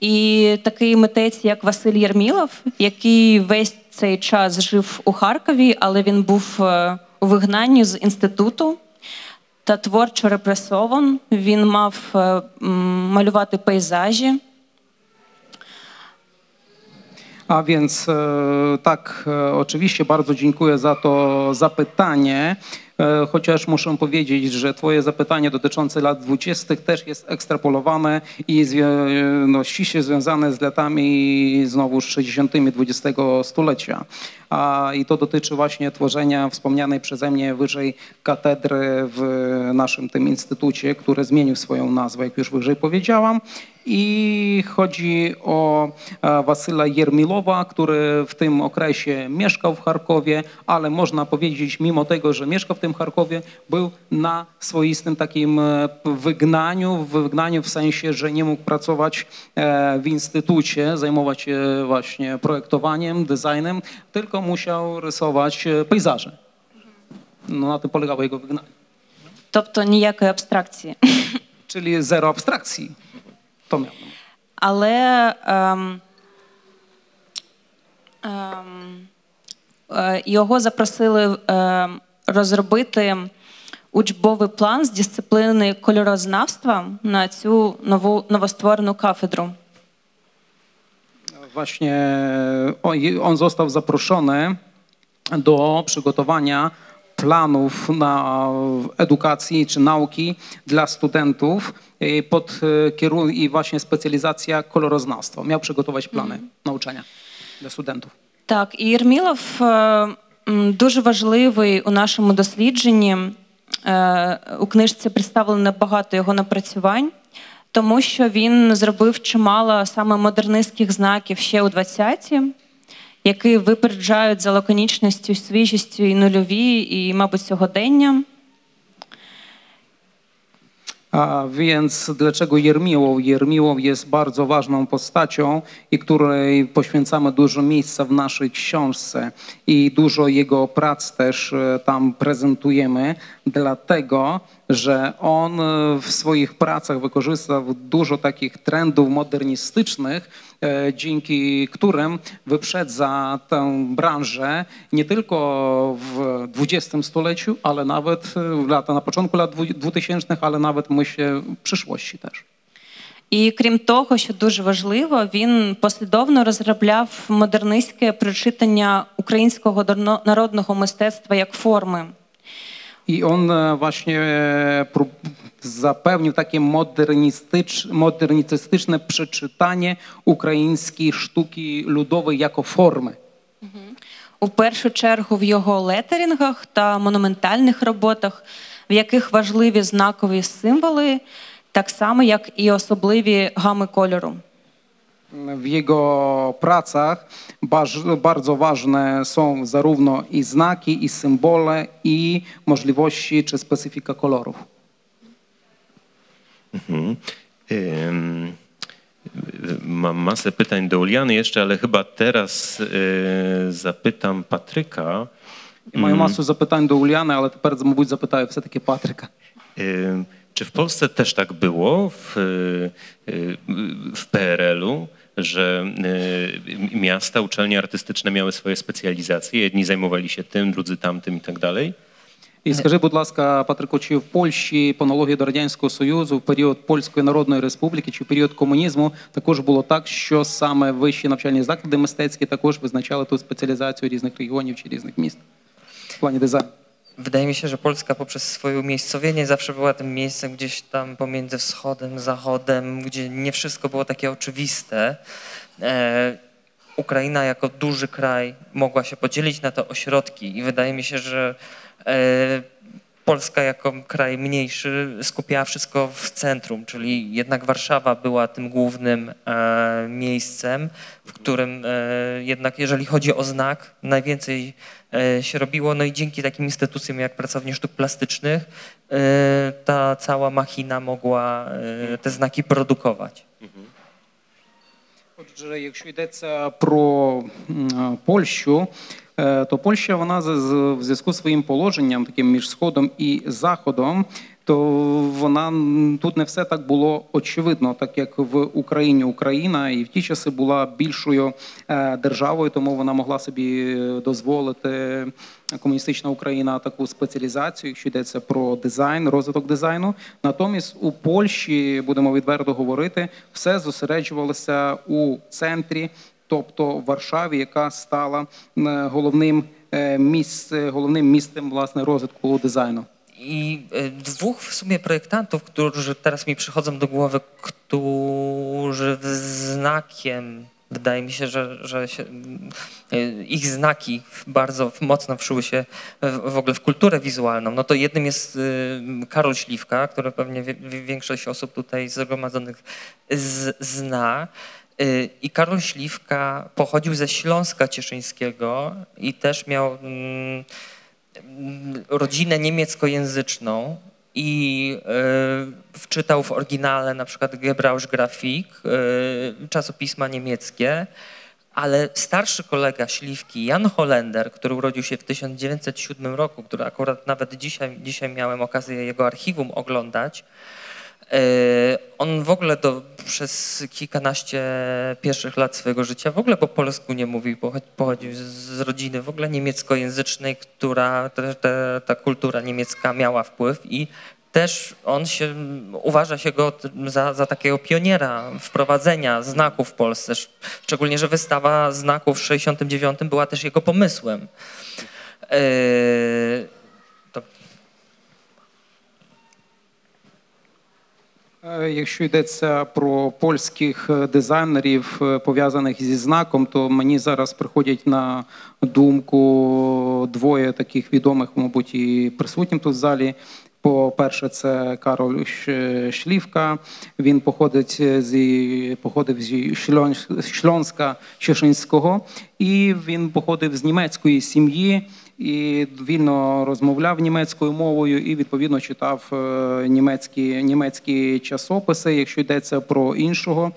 І такий митець, як Василь Єрмілов, який весь цей час жив у Харкові, але він був е, у вигнанні з інституту та творчо репресован. Він мав е, малювати пейзажі. A więc tak, e, oczywiście bardzo dziękuję za to zapytanie, chociaż muszę powiedzieć, że Twoje zapytanie dotyczące lat 20. też jest ekstrapolowane i no, ściśle związane z latami znowu 60. XX stulecia. A, I to dotyczy właśnie tworzenia wspomnianej przeze mnie wyżej katedry w naszym tym instytucie, który zmienił swoją nazwę, jak już wyżej powiedziałam. I chodzi o e, Wasyla Jermilowa, który w tym okresie mieszkał w Charkowie, ale można powiedzieć, mimo tego, że mieszkał w tym Charkowie, był na swoistym takim e, wygnaniu, w wygnaniu w sensie, że nie mógł pracować e, w instytucie, zajmować się właśnie projektowaniem, designem, tylko musiał rysować e, pejzaże. No, na tym polegało jego wygnanie. Тобто ніякої абстракції. Czyli zero abstrakcji. To miał. Але ем, ем, е, його запросили ем, розробити учбовий план з дисципліни кольорознавства на цю нову новостворену кафедру. Właśnie on, on został zaproszony do przygotowania planów na edukacji czy nauki dla studentów y, pod y, kierunkiem i właśnie specjalizacja koloroznawstwo. Miał przygotować plany nauczania dla studentów. Так, і Єрмілов е, м, дуже важливий у нашому дослідженні. Е, У книжці представлено багато його напрацювань, тому що він зробив чимало саме модернистських знаків ще у 20-ті. які випереджають за лаконічністю, свіжістю і нульові, і, мабуть, słogodення. A więc dlaczego Jermiłow? Jermiłow jest bardzo ważną postacią i której poświęcamy dużo miejsca w naszej książce i dużo jego prac też e, tam prezentujemy, dlatego że on e, w swoich pracach wykorzystał dużo takich trendów modernistycznych, e, dzięki którym wyprzedza tę branżę nie tylko w XX stuleciu, ale nawet w lata, na początku lat 2000, ale nawet myślę w przyszłości też. І крім того, що дуже важливо, він послідовно розробляв модернистське прочитання українського народного мистецтва як форми. On e, właśnie zapewnił takie modernistycz, modernistyczne przeczytanie ukraińskiej sztuki ludowej jako formy. У першу чергу в його летерінгах та монументальних роботах, в яких важливі знакові символи, так само як і особливі гами кольору. W jego pracach baż- bardzo ważne są zarówno i znaki, i symbole, i możliwości czy specyfika kolorów. Mhm. Ym, Mam masę pytań do Uliany jeszcze, ale chyba teraz y, zapytam Patryka. І маю масу запитань до Уляни, але тепер, мабуть, запитаю все-таки Патрика. Ym, Czy w Polsce też tak było w, y, y, w PRL-u, że y, miasta, uczelnie artystyczne miały swoje specjalizacje? Jedni zajmowali się tym, drudzy tamtym i tak dalej? І скажи, будь ласка, Патрику, чи в Польщі по аналогії до Радянського Союзу в період Польської Народної Республіки чи в період комунізму також було так, що саме вищі навчальні заклади мистецькі також визначали ту спеціалізацію різних регіонів чи різних міст в плані дизайну? Wydaje mi się, że Polska poprzez swoje umiejscowienie zawsze była tym miejscem gdzieś tam pomiędzy wschodem, zachodem, gdzie nie wszystko było takie oczywiste. E, Ukraina jako duży kraj mogła się podzielić na te ośrodki i wydaje mi się, że e, Polska jako kraj mniejszy skupiała wszystko w centrum, czyli jednak Warszawa była tym głównym e, miejscem, w którym e, jednak jeżeli chodzi o znak, najwięcej e, się robiło. No i dzięki takim instytucjom jak Pracownie Sztuk Plastycznych e, ta cała machina mogła e, te znaki produkować. Отже, якщо йдеться про м, Польщу, е, то Польща вона в зв'язку з своїм положенням, таким між сходом і заходом, то вона тут не все так було очевидно, так як в Україні Україна і в ті часи була більшою е, державою, тому вона могла собі дозволити комуністична Україна таку спеціалізацію, якщо йдеться про дизайн, розвиток дизайну. Натомість у Польщі будемо відверто говорити, все зосереджувалося у центрі, тобто в Варшаві, яка стала е, головним е, місце, головним місцем власне розвитку дизайну. I e, dwóch w sumie projektantów, którzy teraz mi przychodzą do głowy, którzy znakiem, wydaje mi się, że, że się, e, ich znaki bardzo mocno wszyły się w, w ogóle w kulturę wizualną. No to jednym jest e, Karol Śliwka, który pewnie wie, wie- większość osób tutaj zgromadzonych z, zna. Y, I Karol Śliwka pochodził ze Śląska Cieszyńskiego i też miał mm, mm, rodzinę niemieckojęzyczną i y, wczytał w oryginale na przykład Gebrausch Grafik, y, czasopisma niemieckie, ale starszy kolega Śliwki, Jan Holender, który urodził się w 1907 roku, który akurat nawet dzisiaj, dzisiaj miałem okazję jego archiwum oglądać, On w ogóle do, przez kilkanaście pierwszych lat swojego życia w ogóle po polsku nie mówił, pocho- pochodził z, rodziny w ogóle niemieckojęzycznej, która te, te, ta kultura niemiecka miała wpływ i też on się, uważa się go za, za takiego pioniera wprowadzenia znaków w Polsce, Sz- szczególnie, że wystawa znaków w 69 była też jego pomysłem. E, Якщо йдеться про польських е, дизайнерів, е, пов'язаних зі знаком, то мені зараз приходять на думку двоє таких відомих, мабуть, і присутнім тут в залі. По-перше, це Кароль Шлівка. Він походить зі походив Шльон- Шльонська Чешинського, і він походив з німецької сім'ї. І вільно розмовляв німецькою мовою і відповідно читав е, німецькі, німецькі часописи. Якщо йдеться про іншого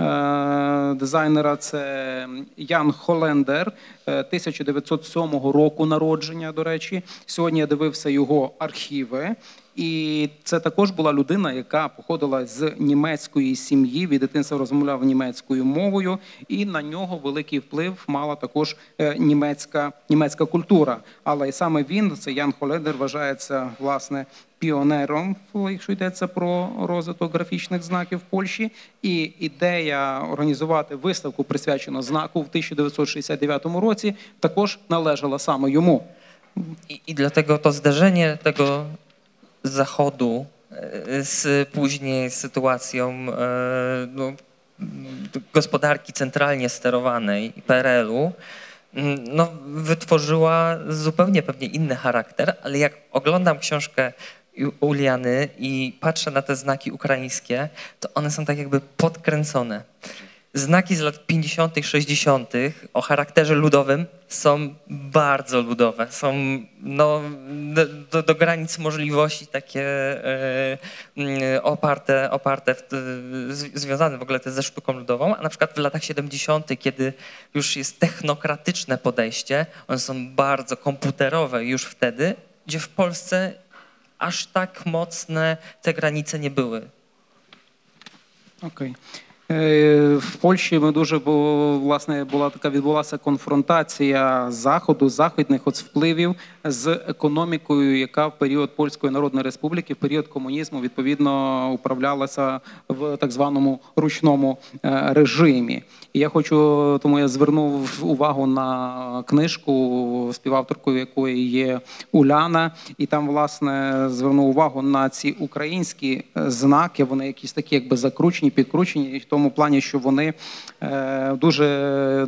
е, дизайнера, це Ян Холендер, е, 1907 року народження. До речі, сьогодні я дивився його архіви. І це також була людина, яка походила з німецької сім'ї, від дитинства розмовляв німецькою мовою, і на нього великий вплив мала також е, німецька, німецька культура. Але і саме він, це Ян Холедер, вважається власне піонером, якщо йдеться про розвиток графічних знаків в Польщі. І ідея організувати виставку, присвячену знаку в 1969 році, також належала саме йому. I, I dlatego to zderzenie tego zachodu e, z później sytuacją e, no, gospodarki centralnie sterowanej PRL-u no, wytworzyła zupełnie pewnie inny charakter, ale jak oglądam książkę Uliany i patrzę na te znaki ukraińskie, to one są tak jakby podkręcone znaki z lat 50., 60. o charakterze ludowym są bardzo ludowe. Są no, do, do granic możliwości takie yy, oparte, oparte w, związane w ogóle też ze sztuką ludową. A na przykład w latach 70., kiedy już jest technokratyczne podejście, one są bardzo komputerowe już wtedy, gdzie w Polsce aż tak mocne te granice nie były. Okej. Okay. В Польщі ми дуже бу- власне була така відбулася конфронтація заходу, західних от впливів з економікою, яка в період Польської Народної Республіки, в період комунізму, відповідно управлялася в так званому ручному е, режимі. І я хочу, тому я звернув увагу на книжку, співавторкою якої є Уляна, і там, власне, звернув увагу на ці українські е, знаки. Вони якісь такі, якби закручені, підкручені, і в тому плані, що вони е, дуже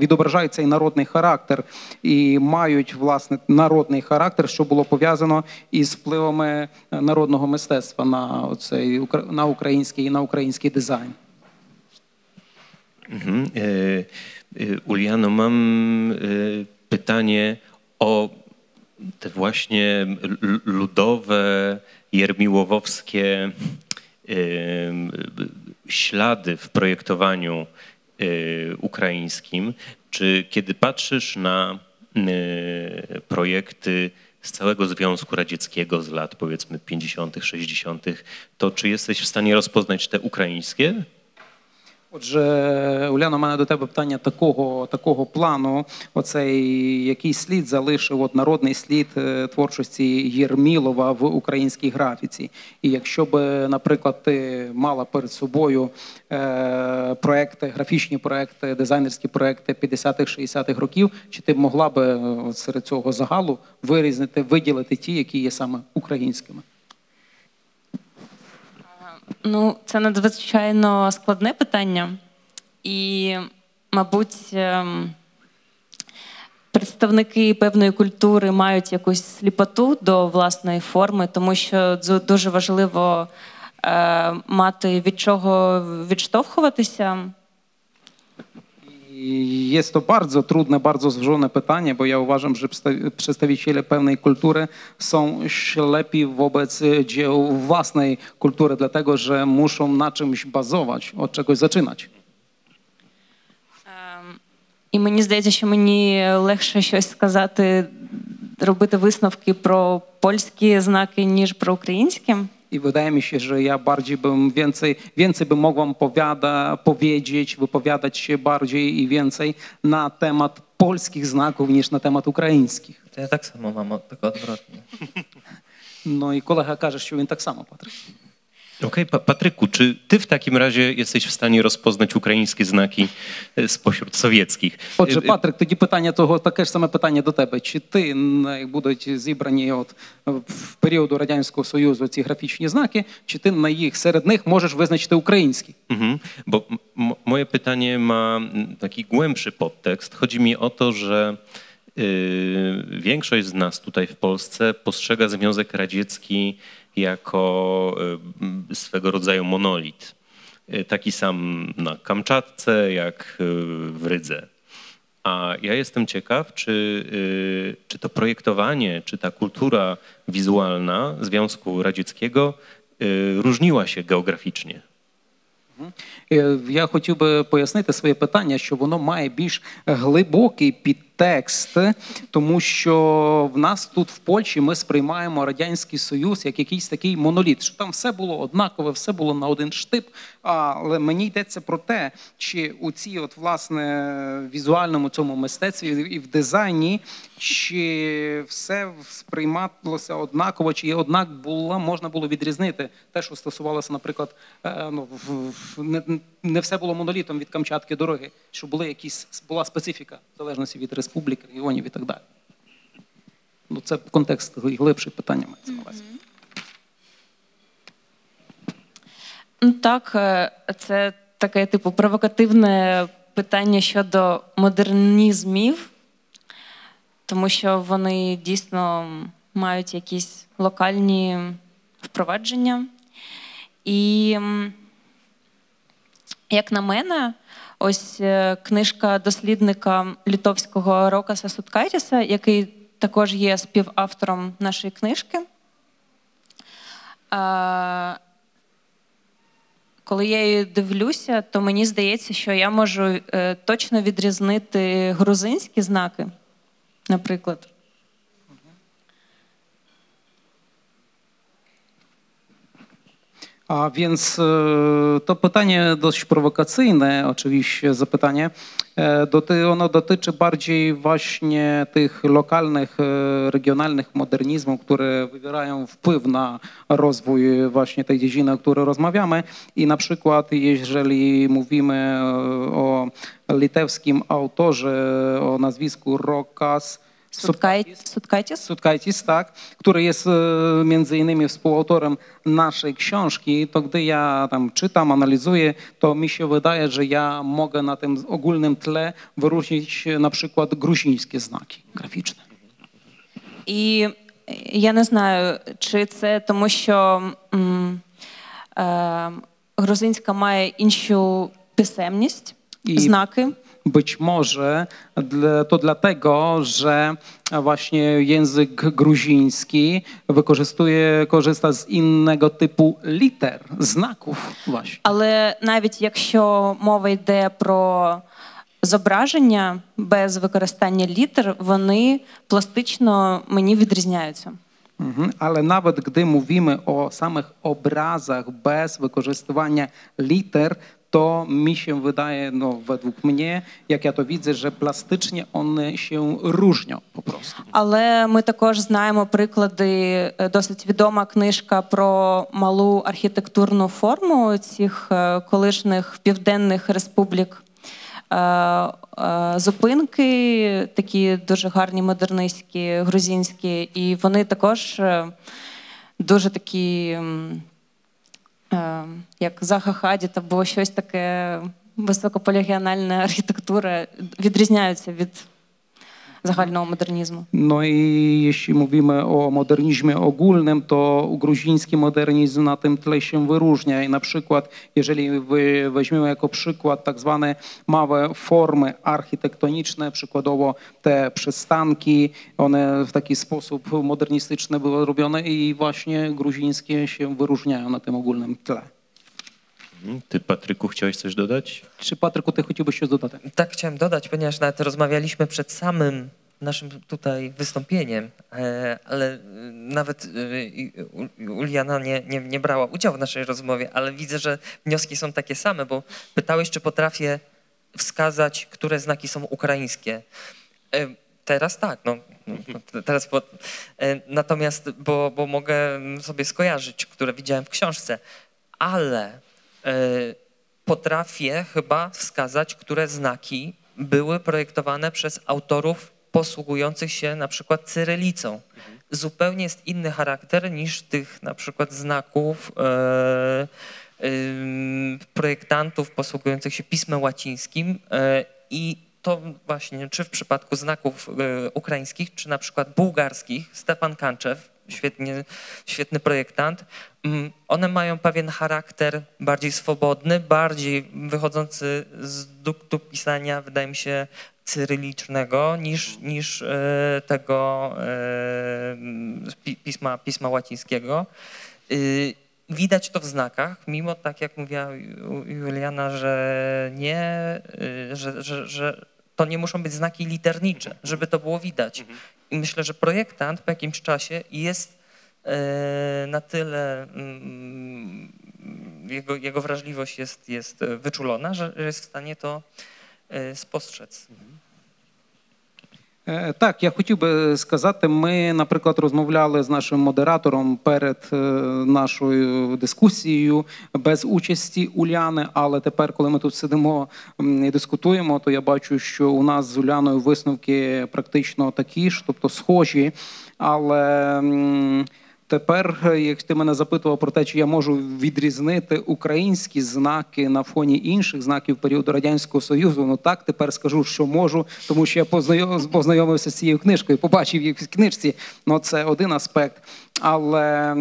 відображають цей народний характер і мають власне народний характер, що було пов'язано із впливами е, народного мистецтва на цей на український на український дизайн. Mhm. E, e, Uliano, mam e, pytanie o te właśnie l- ludowe, jermiłowowskie e, ślady w projektowaniu e, ukraińskim. Czy kiedy patrzysz na e, projekty z całego Związku Radzieckiego z lat powiedzmy 50., 60., to czy jesteś w stanie rozpoznać te ukraińskie? Отже, Уляна, у мене до тебе питання такого, такого плану. Оцей який слід залишив от народний слід е, творчості Єрмілова в українській графіці. І якщо би, наприклад, ти мала перед собою е, проекти, графічні проекти, дизайнерські проекти 50-х, 60-х років, чи ти б могла би е, серед цього загалу вирізнити, виділити ті, які є саме українськими? Ну, це надзвичайно складне питання. І, мабуть, ем, представники певної культури мають якусь сліпоту до власної форми, тому що дуже важливо е, мати від чого відштовхуватися. I Jest to bardzo trudne, bardzo złożone pytanie, bo ja uważam, że przedsta- przedstawiciele pewnej kultury są ślepi wobec dzieł własnej kultury, dlatego że muszą na czymś bazować, od czegoś zaczynać. Ем, І мені здається, що мені легше щось сказати, робити висновки про польські знаки, ніж про українські. i wydaje mi się, że ja bardziej bym więcej, więcej bym mogła powiedzieć, wypowiadać się bardziej i więcej na temat polskich znaków niż na temat ukraińskich. To ja tak samo mam, tylko odwrotnie. No i kolega każe, że on tak samo patrzy. Okej, Pa- Patryku, czy ty w takim razie jesteś w stanie rozpoznać ukraińskie znaki e, spośród sowieckich? Отже, E, e, Патрик, тоді питання того, таке ж саме питання до тебе. Чи ти, м, як будуть зібрані от е, в періоду Радянського Союзу ці графічні знаки, чи ти на їх серед них можеш визначити українські? Mhm, bo m- moje pytanie ma mm, taki głębszy podtekst. Chodzi mi o to, że y, większość z nas tutaj w Polsce postrzega Związek Radziecki jako y, swego rodzaju monolit. Y, Taki sam na Kamczatce, jak y, w Rydze. A ja jestem ciekaw, czy, czy to projektowanie, czy ta kultura wizualna Związku Radzieckiego różniła się geograficznie. Е, Я хотів би пояснити своє питання, що воно має більш глибокий підтекст, тому що в нас тут в Польщі ми сприймаємо радянський союз як якийсь такий моноліт, що там все було однакове, все було на один штип. Але мені йдеться про те, чи у цій, от власне, візуальному цьому мистецтві і в дизайні, чи все сприймалося однаково, чи однак було можна було відрізнити те, що стосувалося, наприклад, е, ну в- не, не все було монолітом від Камчатки до Риги, що були якісь була специфіка в залежності від республік, регіонів і так далі. Ну, це контекст глибше питання мається на увазі. Ну, Так, е, це таке типу провокативне питання щодо модернізмів, тому що вони дійсно мають якісь локальні впровадження. І як на мене, ось е, книжка дослідника літовського Рокаса Суткайтіса, який також є співавтором нашої книжки. е, коли я її дивлюся, то мені здається, що я можу е, точно відрізнити грузинські знаки, наприклад. A więc e, to pytanie dość prowokacyjne, oczywiście zapytanie. E, ono dotyczy bardziej właśnie tych lokalnych, e, regionalnych modernizmów, które wywierają wpływ na rozwój właśnie tej dziedziny, o której rozmawiamy. I na przykład, jeżeli mówimy o litewskim autorze o nazwisku Rokas Суткай... Суткайтіс? Sutkaitis, tak, który jest e, między innymi współautorem naszej książki, to gdy ja tam czytam, analizuję, to mi się wydaje, że ja mogę na tym ogólnym tle wyróżnić e, na przykład gruzińskie znaki graficzne. І я не знаю, чи це тому, що м, е, грузинська має іншу писемність, І- знаки. Być może dla- to dlatego, że właśnie język gruziński wykorzystuje, korzysta z innego typu liter, znaków właśnie. Але навіть якщо мова йде про зображення без використання літер, вони пластично мені відрізняються. Mhm, ale nawet gdy mówimy o samych obrazach bez wykorzystywania liter, to mi się wydaje, no według mnie, jak ja to widzę, że plastycznie one się różnią po prostu. Але ми також знаємо приклади. е, Досить відома книжка про малу архітектурну форму цих е, колишніх південних республік. Е, Зупинки, такі дуже гарні, модернистські, грузинські, і вони також дуже такі, як Заха Хадід або щось таке високополігіональна архітектура, відрізняються від загального модернізму. No i jeśli mówimy o modernizmie ogólnym, to gruziński modernizm na tym tle się wyróżnia. I na przykład, jeżeli wy- weźmiemy jako przykład tak zwane małe formy architektoniczne, przykładowo te przystanki, one w taki sposób modernistyczny były robione i właśnie gruzińskie się wyróżniają na tym ogólnym tle. Mhm. Ty, Patryku, chciałeś coś dodać? Czy Patryku, ty chciałbyś się dodać? Tak chciałem dodać, ponieważ nawet rozmawialiśmy przed samym naszym tutaj wystąpieniem, e, ale e, nawet e, Uliana nie, nie, nie brała udziału w naszej rozmowie, ale widzę, że wnioski są takie same, bo pytałeś, czy potrafię wskazać, które znaki są ukraińskie. Teraz tak, no. no, te- Teraz po, natomiast, bo, bo mogę sobie skojarzyć, które widziałem w książce, ale potrafię chyba wskazać, które znaki były projektowane przez autorów posługujących się na przykład cyrylicą. Zupełnie jest inny charakter niż tych na przykład znaków e, ym, projektantów posługujących się pismem łacińskim e, i to właśnie, czy w przypadku znaków e, ukraińskich, czy na przykład bułgarskich, Stefan Kanczew, świetnie, świetny projektant, mm, one mają pewien charakter bardziej swobodny, bardziej wychodzący z duktu pisania, wydaje mi się, cyrylicznego niż, niż e, tego e, pi- pisma, pisma łacińskiego. Y, Widać to w znakach, mimo tak jak mówiła Ju- Juliana, że nie, y, że, że, że to nie muszą być znaki liternicze, żeby to było widać. I myślę, że projektant po jakimś czasie jest e, na tyle, mm, jego, jego wrażliwość jest, jest wyczulona, że jest w stanie to e, spostrzec. Е, Так, я хотів би сказати, ми, наприклад, розмовляли з нашим модератором перед е, нашою дискусією без участі Уляни. Але тепер, коли ми тут сидимо і дискутуємо, то я бачу, що у нас з Уляною висновки практично такі ж, тобто схожі. Але Тепер, е, як ти мене запитував про те, чи я можу відрізнити українські знаки на фоні інших знаків періоду радянського союзу, ну так тепер скажу, що можу, тому що я познайом- познайомився з цією книжкою, побачив її в книжці. Ну це один аспект. Але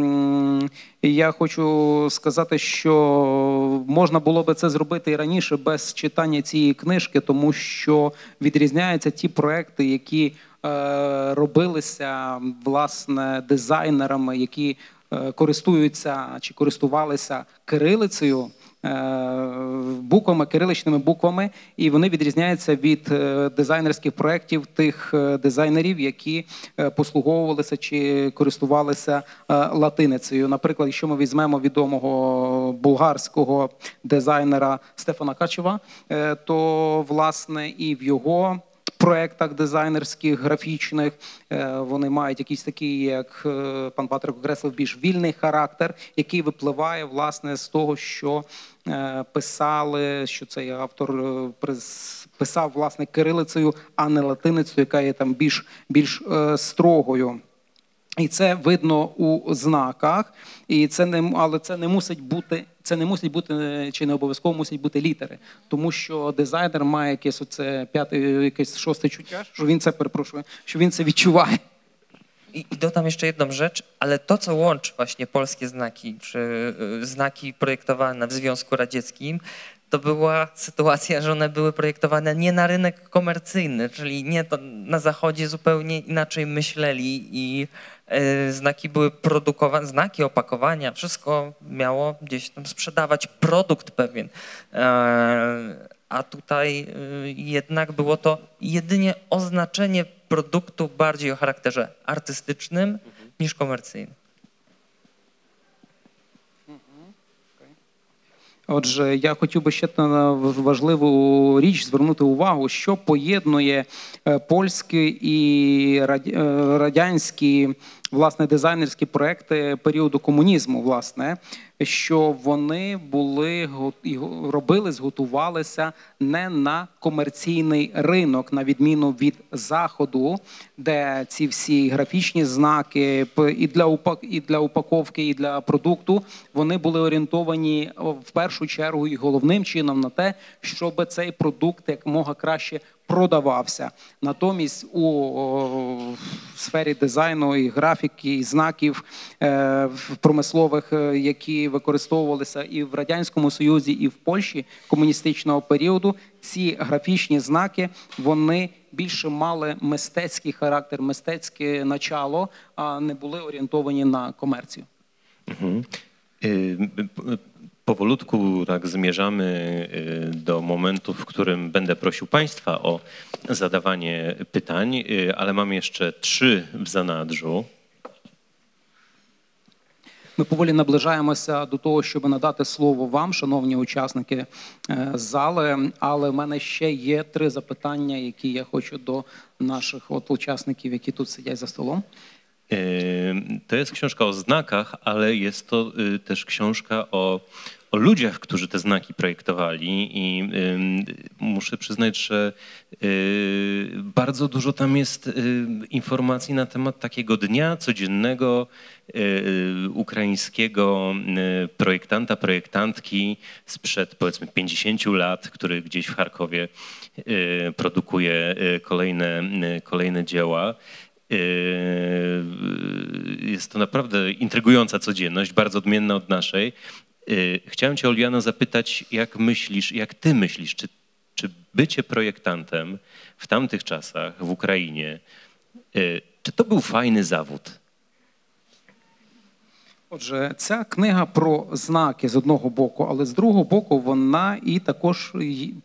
я хочу сказати, що можна було би це зробити і раніше без читання цієї книжки, тому що відрізняються ті проекти, які робилися власне дизайнерами, які е, користуються чи користувалися кирилицею. е, Буквами, кириличними буквами, і вони відрізняються від е, дизайнерських проєктів тих е, дизайнерів, які е, послуговувалися чи користувалися е, латиницею. Наприклад, якщо ми візьмемо відомого болгарського дизайнера Стефана Качева, е, то власне і в його проектах дизайнерських, графічних. Е, Вони мають якийсь такий, як е, пан Патрик окреслив, більш вільний характер, який випливає власне з того, що е, писали, що цей автор писав власне кирилицею, а не латиницею, яка є там більш, більш строгою. І це видно у знаках, і це не але це не мусить бути. Це не мусить бути е, чи не обов'язково мусять бути літери, тому що дизайнер має якесь оце п'яте, якесь шосте чуття, що він це перепрошую, що він це відчуває. I, I dodam jeszcze jedną rzecz, ale to, co łączy właśnie polskie znaki, czy y, znaki projektowane w Związku Radzieckim, to była sytuacja, że one były projektowane nie na rynek komercyjny, czyli nie to na Zachodzie zupełnie inaczej myśleli i y, znaki były produkowane, znaki opakowania, wszystko miało gdzieś tam sprzedawać produkt pewien. E, a tutaj y, jednak było to jedynie oznaczenie produktu bardziej o charakterze artystycznym niż komercyjnym. Отже, я хотів би ще на важливу річ звернути увагу, що поєднує е, польські і е, радянські власне дизайнерські проекти періоду комунізму, власне, що вони були робили, зготувалися не на комерційний ринок, на відміну від заходу, де ці всі графічні знаки і для і для упаковки, і для продукту вони були орієнтовані в першу чергу і головним чином на те, щоб цей продукт якомога краще продавався. Натомість у сфері дизайну і графіки, і знаків е, промислових, е, які використовувалися і в радянському союзі, і в Польщі комуністичного періоду, ці графічні знаки вони більше мали мистецький характер, мистецьке начало, а не були орієнтовані на комерцію. P- Powolutku tak zmierzamy y, do momentu, w którym będę prosił Państwa o zadawanie pytań, y, ale mam jeszcze trzy w zanadrzu. Ми поволі наближаємося до того, щоб надати слово вам, шановні учасники е, зали. Але в мене ще є три запитання, які я хочу до наших от учасників, які тут сидять за столом. Y, To jest książka o znakach, ale jest to y, też książka o, o ludziach, którzy te znaki projektowali i y, muszę przyznać, że bardzo dużo tam jest informacji na temat takiego dnia codziennego ukraińskiego projektanta, projektantki sprzed powiedzmy 50 lat, który gdzieś w Charkowie produkuje kolejne, kolejne dzieła. Yy, Jest to naprawdę intrygująca codzienność, bardzo odmienna od naszej. Yy, Chciałem Cię, Oliano, zapytać, jak myślisz, jak Ty myślisz, czy, czy bycie projektantem w tamtych czasach w Ukrainie, yy, czy to był fajny zawód? Отже, ця книга про знаки з одного боку, але з другого боку, вона і також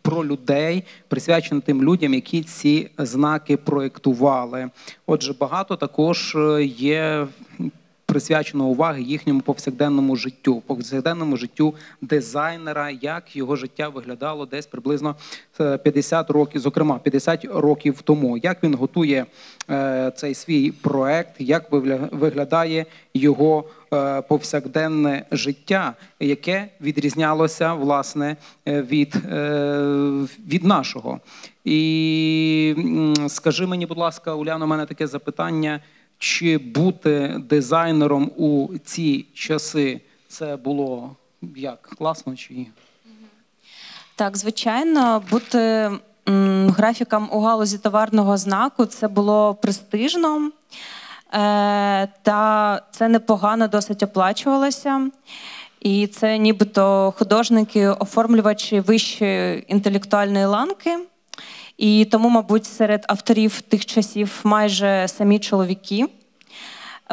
про людей, присвячена тим людям, які ці знаки проєктували. Отже, багато також е, є присвячено уваги їхньому повсякденному життю, повсякденному життю дизайнера, як його життя виглядало десь приблизно е, 50 років, зокрема 50 років тому. Як він готує е, цей свій проект, як вигля- виглядає його е, повсякденне життя, яке відрізнялося власне е, від, е, від нашого. І скажи мені, будь ласка, Уляно, у мене таке запитання. Чи бути дизайнером у ці часи це було як класно чи ні? Так, звичайно, бути графіком у галузі товарного знаку це було престижно, е, та це непогано досить оплачувалося. І це нібито художники, оформлювачі вищої інтелектуальної ланки. І тому, мабуть, серед авторів тих часів майже самі чоловіки,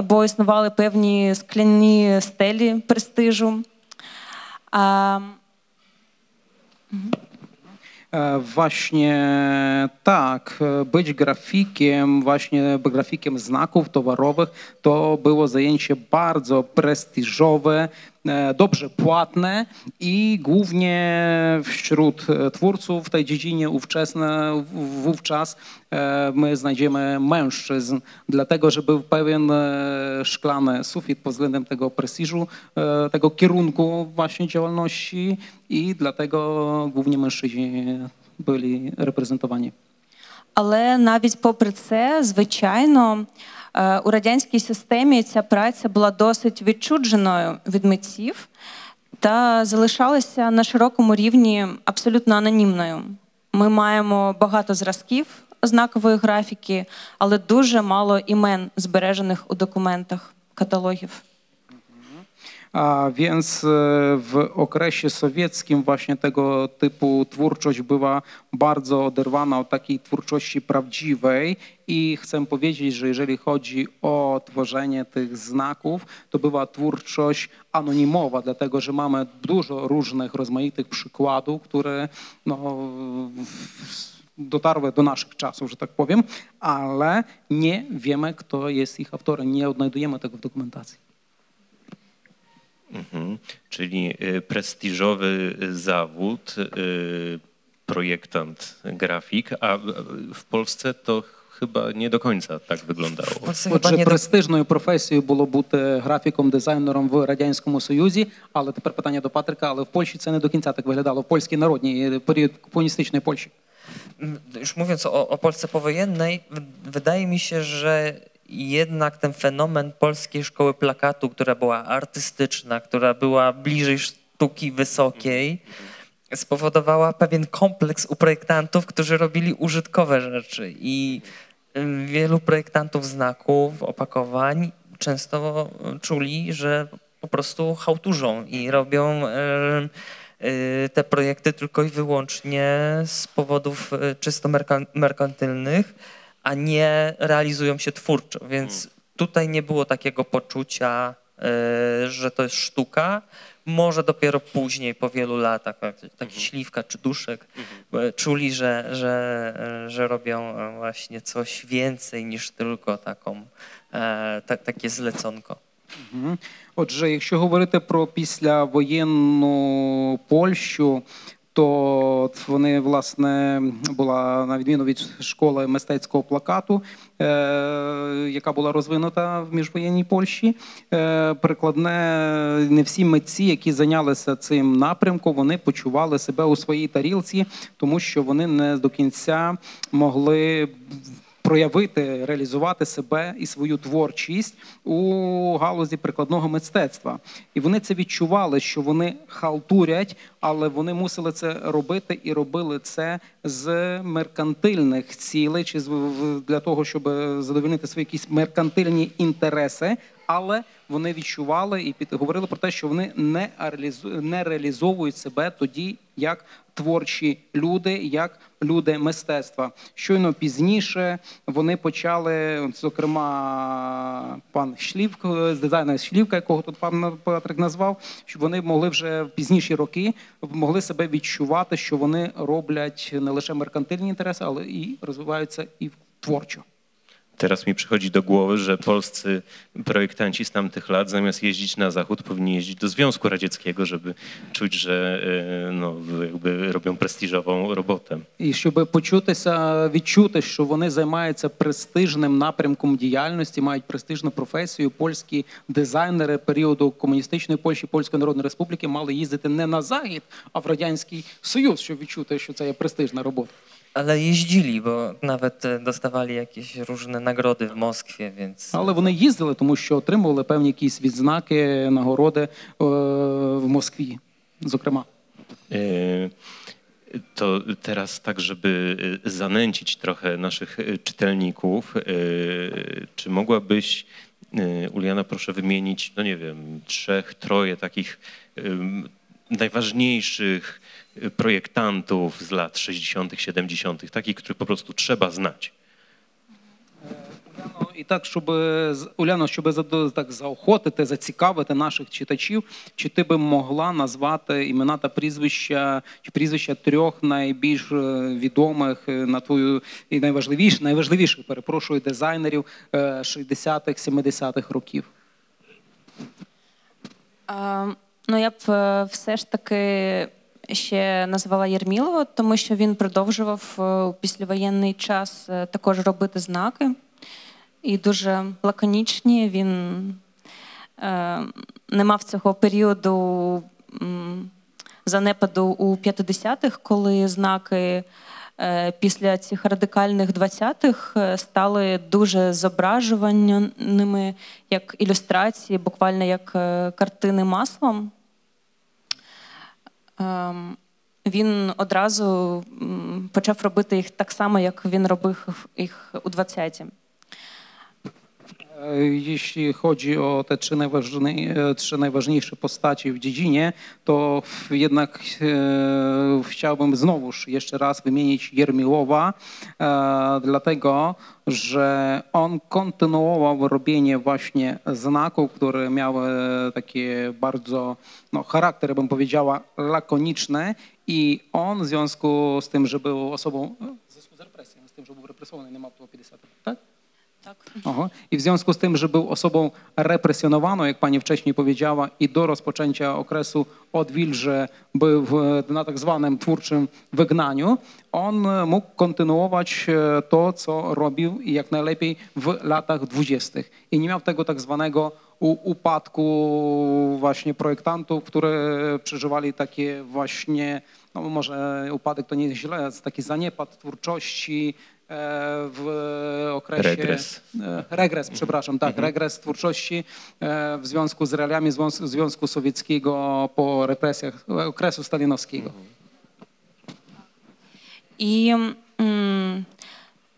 бо існували певні скляні стелі престижу. А, E, Właśnie tak, e, być grafikiem, właśnie grafikiem znaków towarowych to było zajęcie bardzo prestiżowe, e, dobrze płatne i głównie wśród e, twórców w tej dziedzinie ówczesne, w- wówczas e, my znajdziemy mężczyzn, dlatego że był pewien e, szklany sufit pod względem tego prestiżu, e, tego kierunku właśnie działalności i dlatego głównie mężczyźni byli reprezentowani. Але навіть попри це, звичайно, е, у радянській системі ця праця була досить відчудженою від митців та залишалася на широкому рівні абсолютно анонімною. Ми маємо багато зразків знакової графіки, але дуже мало імен, збережених у документах каталогів. A więc e, w okresie sowieckim właśnie tego typu twórczość była bardzo oderwana od takiej twórczości prawdziwej i chcę powiedzieć, że jeżeli chodzi o tworzenie tych znaków, to była twórczość anonimowa, dlatego że mamy dużo różnych rozmaitych przykładów, które no, dotarły do naszych czasów, że tak powiem, ale nie wiemy, kto jest ich autorem, nie odnajdujemy tego w dokumentacji. Mhm. Czyli y, prestiżowy zawód, y, projektant, grafik, a y, w Polsce to chyba nie do końca tak wyglądało. W Polsce chyba Отже, nie do... престижною професією було бути графіком, дизайнером в радянському союзі. Але тепер питання до Патрика. Але в Польщі це не до кінця так виглядало в польській народній е, період комуністичної Польщі. M, Już mówiąc o, o Polsce powojennej, w- wydaje mi się, że jednak ten fenomen polskiej szkoły plakatu, która była artystyczna, która była bliżej sztuki wysokiej, spowodowała pewien kompleks u projektantów, którzy robili użytkowe rzeczy. I wielu projektantów znaków, opakowań często czuli, że po prostu chałturzą i robią y, te projekty tylko i wyłącznie z powodów y, czysto merkan- merkantylnych, a nie realizują się twórczo. Więc tutaj nie było takiego poczucia, y, że to jest sztuka. Może dopiero później, po wielu latach, jak taki śliwka czy duszek, y, czuli, że, że, y, że robią y, właśnie coś więcej niż tylko taką, e, ta, takie zleconko. Мгм. Отже, якщо говорити про післявоєнну Польщу, то вони власне була на відміну від школи мистецького плакату, е, яка була розвинута в міжвоєнній Польщі. Е, прикладне не всі митці, які зайнялися цим напрямком, вони почували себе у своїй тарілці, тому що вони не до кінця могли проявити, реалізувати себе і свою творчість у галузі прикладного мистецтва. І вони це відчували, що вони халтурять, але вони мусили це робити і робили це з меркантильних цілей, чи для того, щоб задовольнити свої якісь меркантильні інтереси. Але вони відчували і під говорили про те, що вони не не реалізовують себе тоді як творчі люди, як люди мистецтва. Щойно пізніше вони почали, зокрема, пан Шлівк, з дизайнер Шлівка, якого тут пан Патрик назвав, що вони могли вже в пізніші роки могли себе відчувати, що вони роблять не лише меркантильні інтереси, але і розвиваються і творчо. Teraz mi przychodzi do głowy, że polscy projektanci z tamtych lat zamiast jeździć na zachód powinni jeździć do Związku Radzieckiego, żeby czuć, że e, no, jakby robią prestiżową robotę. І щоб почутися, відчути, що вони займаються престижним напрямком діяльності, мають престижну професію. Польські дизайнери періоду комуністичної Польщі, Польської Народної Республіки мали їздити не на захід, а в радянський союз, щоб відчути, що це є престижна робота. Ale jeździli, bo nawet e, dostawali jakieś różne nagrody w Moskwie, więc Але вони їздили, тому що отримували певні якісь відзнаки, нагороди е, в Москві, зокрема. E, To teraz tak, żeby e, zanęcić trochę naszych e, czytelników, e, czy mogłabyś, e, Uliana, proszę wymienić, no nie wiem, trzech, troje takich em, najważniejszych e, projektantów z lat 60., 70., takich, których po prostu trzeba znać. Уляно, і так, щоб Уляно, щоб так заохотити, зацікавити наших читачів, чи ти би могла назвати імена та прізвища чи прізвища трьох найбільш е, відомих е, на твою і найважливіших, найважливіших, перепрошую, дизайнерів е, 60-х, 70-х років? А, Ну, я б е, все ж таки ще назвала Єрмілова, тому що він продовжував е, у післявоєнний час е, також робити знаки. І дуже лаконічні. Він е, не мав цього періоду занепаду у 50-х, коли знаки е, після цих радикальних 20-х е, стали дуже зображуваними, як ілюстрації, буквально як е, картини маслом. Ем, Він одразу почав робити їх так само, як він робив їх у 20-ті. Jeśli chodzi o te trzy, trzy najważniejsze postaci w dziedzinie, to jednak e, chciałbym znowuż jeszcze raz wymienić Jermiłowa, e, dlatego że on kontynuował robienie właśnie znaków, które miały takie bardzo no, charakter, bym powiedziała, lakoniczny i on w związku z tym, że był osobą, w związku z represją, z tym, że był represowany, nie ma było 50 tak? Tak. Aha. I w związku z tym, że był osobą represjonowaną, jak pani wcześniej powiedziała, i do rozpoczęcia okresu odwilży był na tak zwanym twórczym wygnaniu, on mógł kontynuować e, to, co robił jak najlepiej w latach dwudziestych. I nie miał tego tak zwanego upadku właśnie projektantów, które przeżywali takie właśnie, no może upadek to nie jest źle, taki zaniepad twórczości, w okresie... Regres. E, Regres, przepraszam, tak, regres twórczości e, w związku z realiami Związku, Sowieckiego po represjach e, okresu stalinowskiego. І м,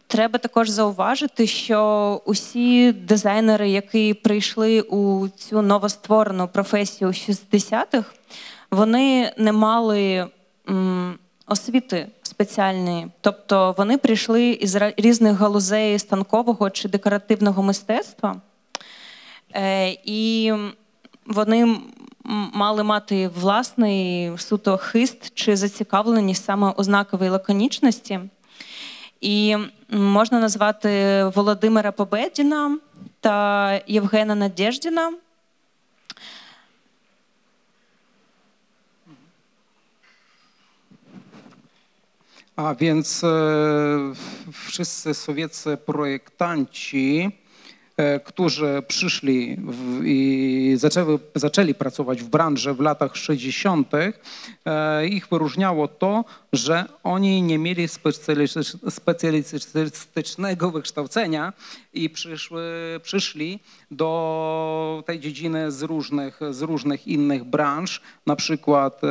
треба також зауважити, що усі дизайнери, які прийшли у цю новостворену професію 60-х, вони не мали м, освіти спеціальної. Тобто вони прийшли із різних галузей станкового чи декоративного мистецтва. Е, І вони мали мати власний суто хист чи зацікавленість саме у знаковій лаконічності. І можна назвати Володимира Победіна та Євгена Надєждіна. A więc e, wszyscy sowieccy projektanci, e, którzy przyszli i zaczęły, zaczęli pracować w branży w latach 60., e, ich wyróżniało to, że oni nie mieli specjalistycznego wykształcenia i przyszły, przyszli do tej dziedziny z różnych, z różnych innych branż, na przykład e,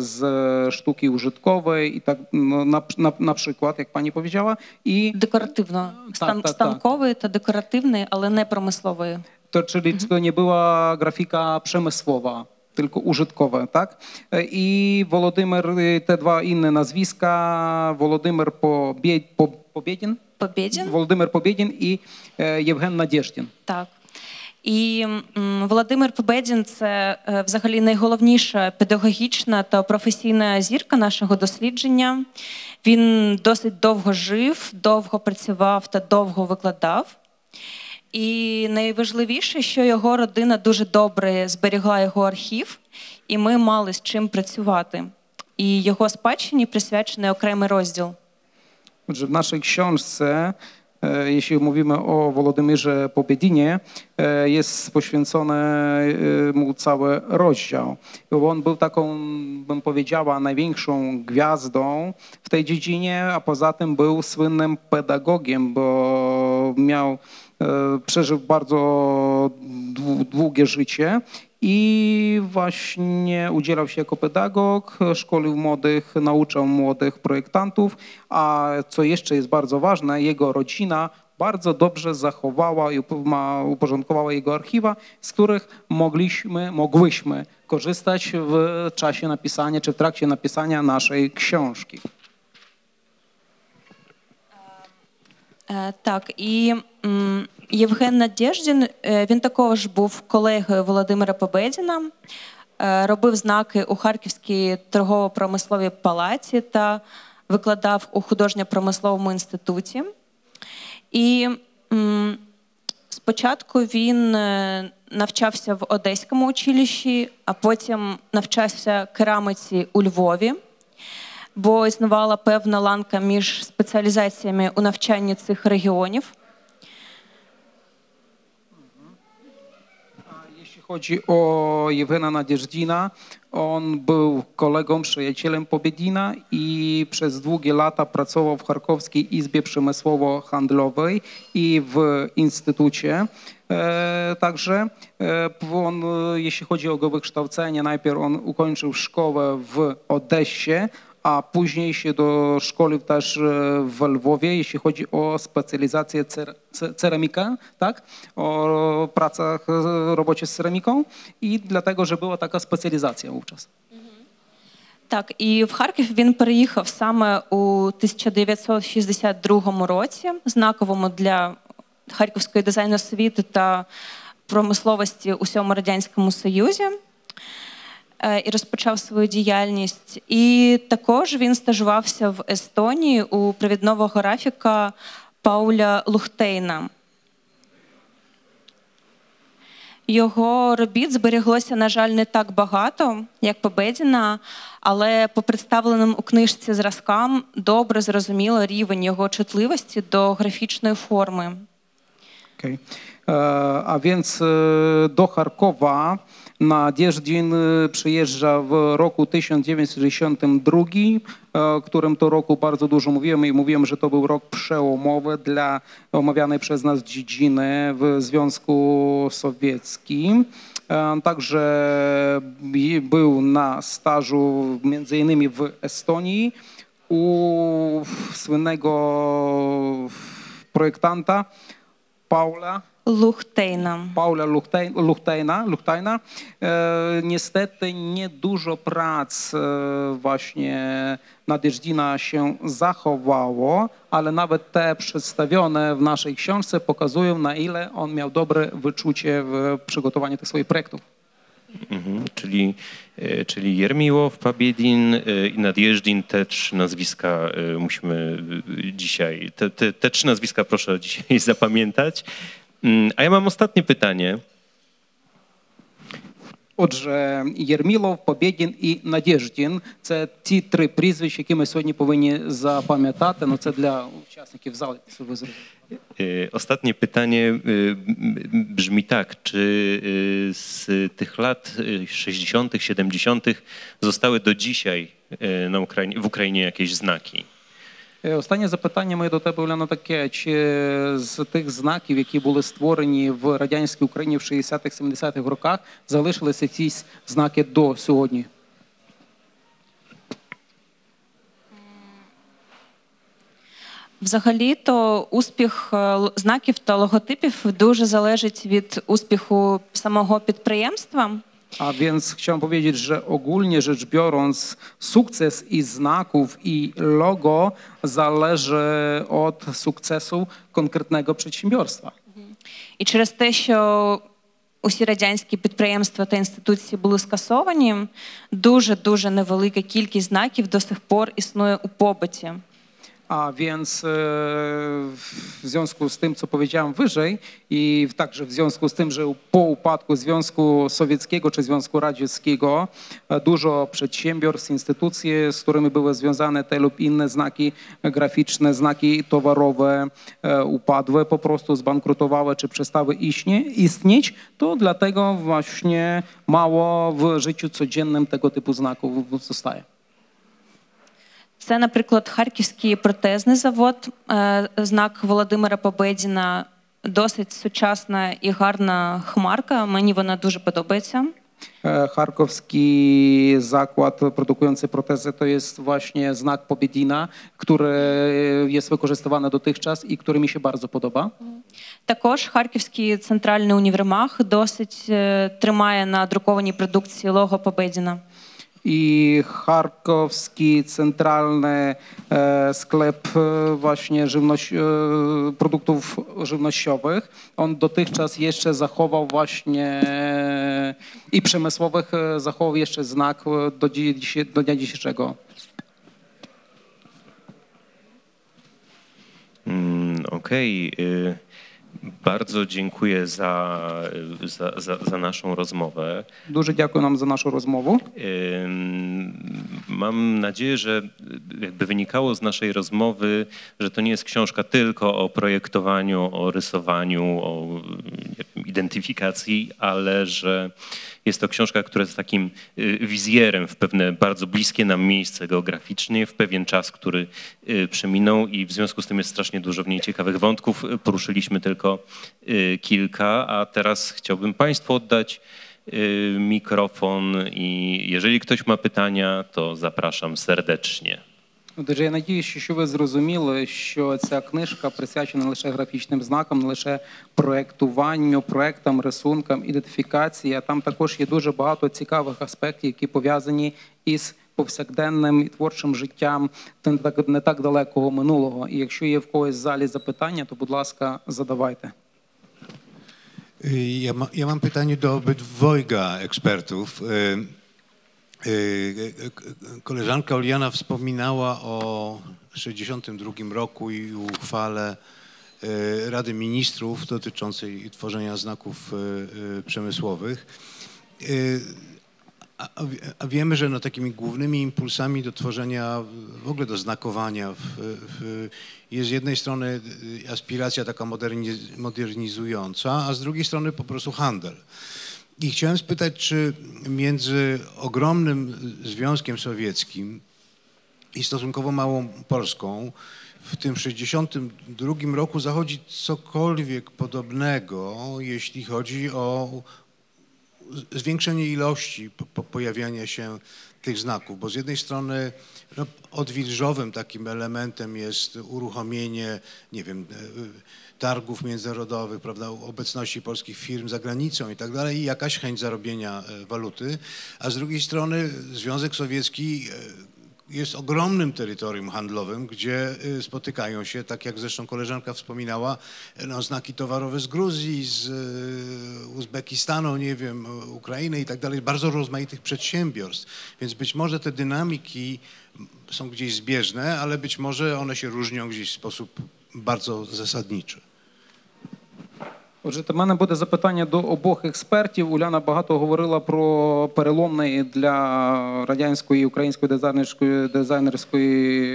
z sztuki użytkowej i tak no, na, na, na przykład, jak pani powiedziała, i dekoratywno e, tak, Stan, ta, stankowy to dekoratywny, ale nie przemysłowy. To czyli mhm. to nie była grafika przemysłowa. Tylko użytkowa, tak? E, I Wolodymyr, y, te dwa inne nazwiska, Wolodymyr Pobie, Po- Pobiedin, Побєдін. Володимир Побєдін і е, Євген Надєждін. Так. І м, Володимир Победін це е, взагалі найголовніша педагогічна та професійна зірка нашого дослідження. Він досить довго жив, довго працював та довго викладав. І найважливіше, що його родина дуже добре зберігла його архів, і ми мали з чим працювати. І його спадщині присвячений окремий розділ. Że w naszej książce, e, jeśli mówimy o Wolodymyrze Pobiedinie, e, jest poświęcony e, mu cały rozdział. Bo On był taką, bym powiedziała, największą gwiazdą w tej dziedzinie, a poza tym był słynnym pedagogiem, bo miał, e, E, przeżył bardzo długie życie i właśnie udzielał się jako pedagog, szkolił młodych, nauczał młodych projektantów, a co jeszcze jest bardzo ważne, jego rodzina bardzo dobrze zachowała i uporządkowała jego archiwa, z których mogliśmy, mogłyśmy korzystać w czasie napisania czy w trakcie napisania naszej książki. E, tak, i mm, Євген Надєждін, е, він також був колегою Володимира Победіна, е, робив знаки у Харківській торгово-промисловій палаці та викладав у художньо-промисловому інституті. І спочатку він е, навчався в Одеському училищі, а потім навчався керамиці у Львові бо існувала певна ланка між спеціалізаціями у навчанні цих регіонів. Chodzi o Jewgena Nadzieżdina, on był kolegą, przyjacielem Pobiedina i przez długie lata pracował w Charkowskiej Izbie Przemysłowo-Handlowej i w Instytucie. E, także e, on, e, jeśli chodzi o jego wykształcenie, najpierw on ukończył szkołę w Odessie, a później się doszkolił też e, w Lwowie, jeśli chodzi o specjalizację cer- ce- ceramika, tak? O pracach, e, robocie z ceramiką i dlatego, że była taka specjalizacja wówczas. Так, і в Харків він переїхав саме у 1962 році, знаковому для харківської дизайну освіти та промисловості у всьому радянському союзі. Е, І розпочав свою діяльність. І також він стажувався в Естонії у провідного графіка Пауля Лухтейна. Його робіт зберіглося, на жаль, не так багато, як Победіна, але по представленим у книжці зразкам добре зрозуміло рівень його чутливості до графічної форми. Okej. E, A więc e, do Charkowa Nadzieżdżin e, przyjeżdża w roku 1962, e, którym to roku bardzo dużo mówiłem i mówiłem, że to był rok przełomowy dla omawianej przez nas dziedziny w Związku Sowieckim. E, Także był na stażu między innymi w Estonii u słynnego projektanta Paula Luchtejna. Paula Luchtejna, Luchtejna. E, niestety niedużo prac e, właśnie Nadeżdina się zachowało, ale nawet te przedstawione w naszej książce pokazują, na ile on miał dobre wyczucie w przygotowaniu tych swoich projektów. Mhm, czyli, e, czyli Jermiłow, Pabiedin e, i Nadjeżdżin, te trzy nazwiska e, musimy dzisiaj, te, te, te trzy nazwiska proszę dzisiaj zapamiętać. Mm, A ja mam ostatnie pytanie. Отже, Єрмілов, Побєдін і Надєждін це ті три прізвища, які ми сьогодні повинні запам'ятати. Ну це для учасників залу, щоб ви зрозуміли. Y, Ostatnie pytanie y, m- brzmi tak, czy y, z tych lat y, 60., 70. zostały do dzisiaj y, na Ukrainie, w Ukrainie jakieś znaki? Е, Останнє запитання моє до тебе, Уляно, таке: чи з тих знаків, які були створені в радянській Україні в 60-х, 70-х роках, залишилися якісь знаки до сьогодні? Взагалі-то успіх е, знаків та логотипів дуже залежить від uspiechu самого підприємства. A więc chciałem powiedzieć, że ogólnie rzecz biorąc, sukces i znaków i logo zależy od sukcesu konkretnego przedsiębiorstwa. І через те, що усі радянські підприємства та інституції були скасовані, дуже дуже невелика кількість знаків до сих пор існує у побуті. A więc e, w związku z tym, co powiedziałem wyżej i także w związku z tym, że po upadku Związku Sowieckiego czy Związku Radzieckiego e, dużo przedsiębiorstw, instytucje, z którymi były związane te lub inne znaki graficzne, znaki towarowe e, upadły, po prostu zbankrutowały czy przestały istnieć, to dlatego właśnie mało w życiu codziennym tego typu znaków zostaje. Це, наприклад, Харківський протезний завод, е, знак Володимира Победіна, досить сучасна і гарна хмарка. Мені вона дуже подобається. Charkowski zakład produkujący protezy to jest właśnie znak Pobiedina, który jest wykorzystywany dotychczas i który mi się bardzo podoba. Також Харківський центральний універмаг досить е, тримає на друкованій продукції лого Победіна. I Charkowski centralny e, sklep e, właśnie żywność, e, produktów żywnościowych. On dotychczas jeszcze zachował właśnie i przemysłowych zachował jeszcze znak do, do dnia dzisiejszego. Mm, Okej. y, Bardzo dziękuję za, za, za, za naszą rozmowę. Дуже дякую нам за нашу розмову. Ym, Mam nadzieję, że jakby wynikało z naszej rozmowy, że to nie jest książka tylko o projektowaniu, o rysowaniu, o nie wiem, identyfikacji, ale że jest to książka, która jest takim y, wizjerem w pewne bardzo bliskie nam miejsce geograficznie, w pewien czas, który y, przeminął i w związku z tym jest strasznie dużo w niej ciekawych wątków. Poruszyliśmy tylko y, kilka, a teraz chciałbym Państwu oddać y, mikrofon i jeżeli ktoś ma pytania, to zapraszam serdecznie. Отже, я надіюся, що ви зрозуміли, що ця книжка присвячена не лише графічним знакам, не лише проектуванню, проектам, рисункам, ідентифікації. А там також є дуже багато цікавих аспектів, які пов'язані із повсякденним і творчим життям не так, не так далекого минулого. І якщо є в когось в залі запитання, то будь ласка, задавайте. Y, Ja, ma, ja mam pytanie do obydwojga ekspertów. Y, y, k- Koleżanka Oliana wspominała o 1962 roku i uchwale y, Rady Ministrów dotyczącej tworzenia znaków y, y, przemysłowych. Y, A, a wie- a wiemy, że no takimi głównymi impulsami do tworzenia, w ogóle do znakowania w, w, jest z jednej strony y, aspiracja taka moderniz, modernizująca, a z drugiej strony po prostu handel. I chciałem spytać, czy między ogromnym Związkiem Sowieckim i stosunkowo małą Polską w tym 62 roku zachodzi cokolwiek podobnego, jeśli chodzi o zwiększenie ilości po, po pojawiania się tych znaków, bo z jednej strony no, odwilżowym takim elementem jest uruchomienie, nie wiem, e, targów międzynarodowych, prawda, obecności polskich firm za granicą i tak dalej i jakaś chęć zarobienia e, waluty, a z drugiej strony Związek Sowiecki e, jest ogromnym terytorium handlowym, gdzie y, spotykają się, tak jak zresztą koleżanka wspominała, y, no, znaki towarowe z Gruzji, z y, Uzbekistanu, nie wiem, Ukrainy i tak dalej, bardzo rozmaitych przedsiębiorstw. Więc być może te dynamiki są gdzieś zbieżne, ale być może one się różnią gdzieś w sposób bardzo zasadniczy. Отже, до мене буде запитання до обох експертів. Уляна багато говорила про переломний для радянської і української дизайнерської дизайнерської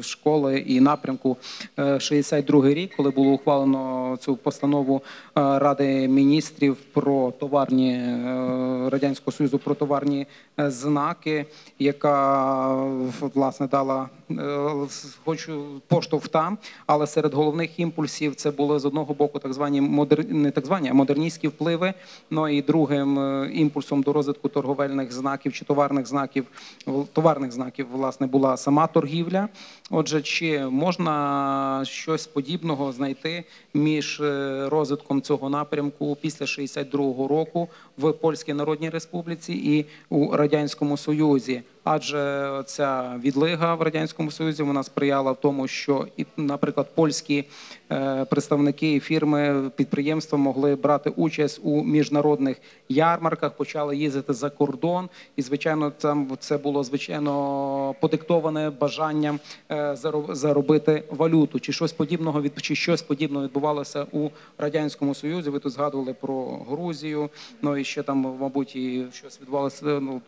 е, школи і напрямку е, 62-й рік, коли було ухвалено цю постанову е, Ради міністрів про товарні е, радянського союзу про товарні е, знаки, яка власне дала е, хочу поштовх там, але серед головних імпульсів це були з одного боку так звані модер... не так звані, а модерністські впливи. Ну і другим е, імпульсом до розвитку торговельних знаків чи товарних знаків, товарних знаків, власне, була сама торгівля. Отже, чи можна щось подібного знайти між е, розвитком цього напрямку після 62-го року в Польській Народній Республіці і у Радянському Союзі? Адже ця відлига в радянському союзі вона сприяла в тому, що і, наприклад, польські представники фірми підприємства могли брати участь у міжнародних ярмарках, почали їздити за кордон, і звичайно, там це було звичайно подиктоване бажанням е, заробити валюту. Чи щось подібного від чи щось подібного відбувалося у радянському союзі? Ви тут згадували про Грузію, ну і ще там, мабуть, і щось відбувалося. Ну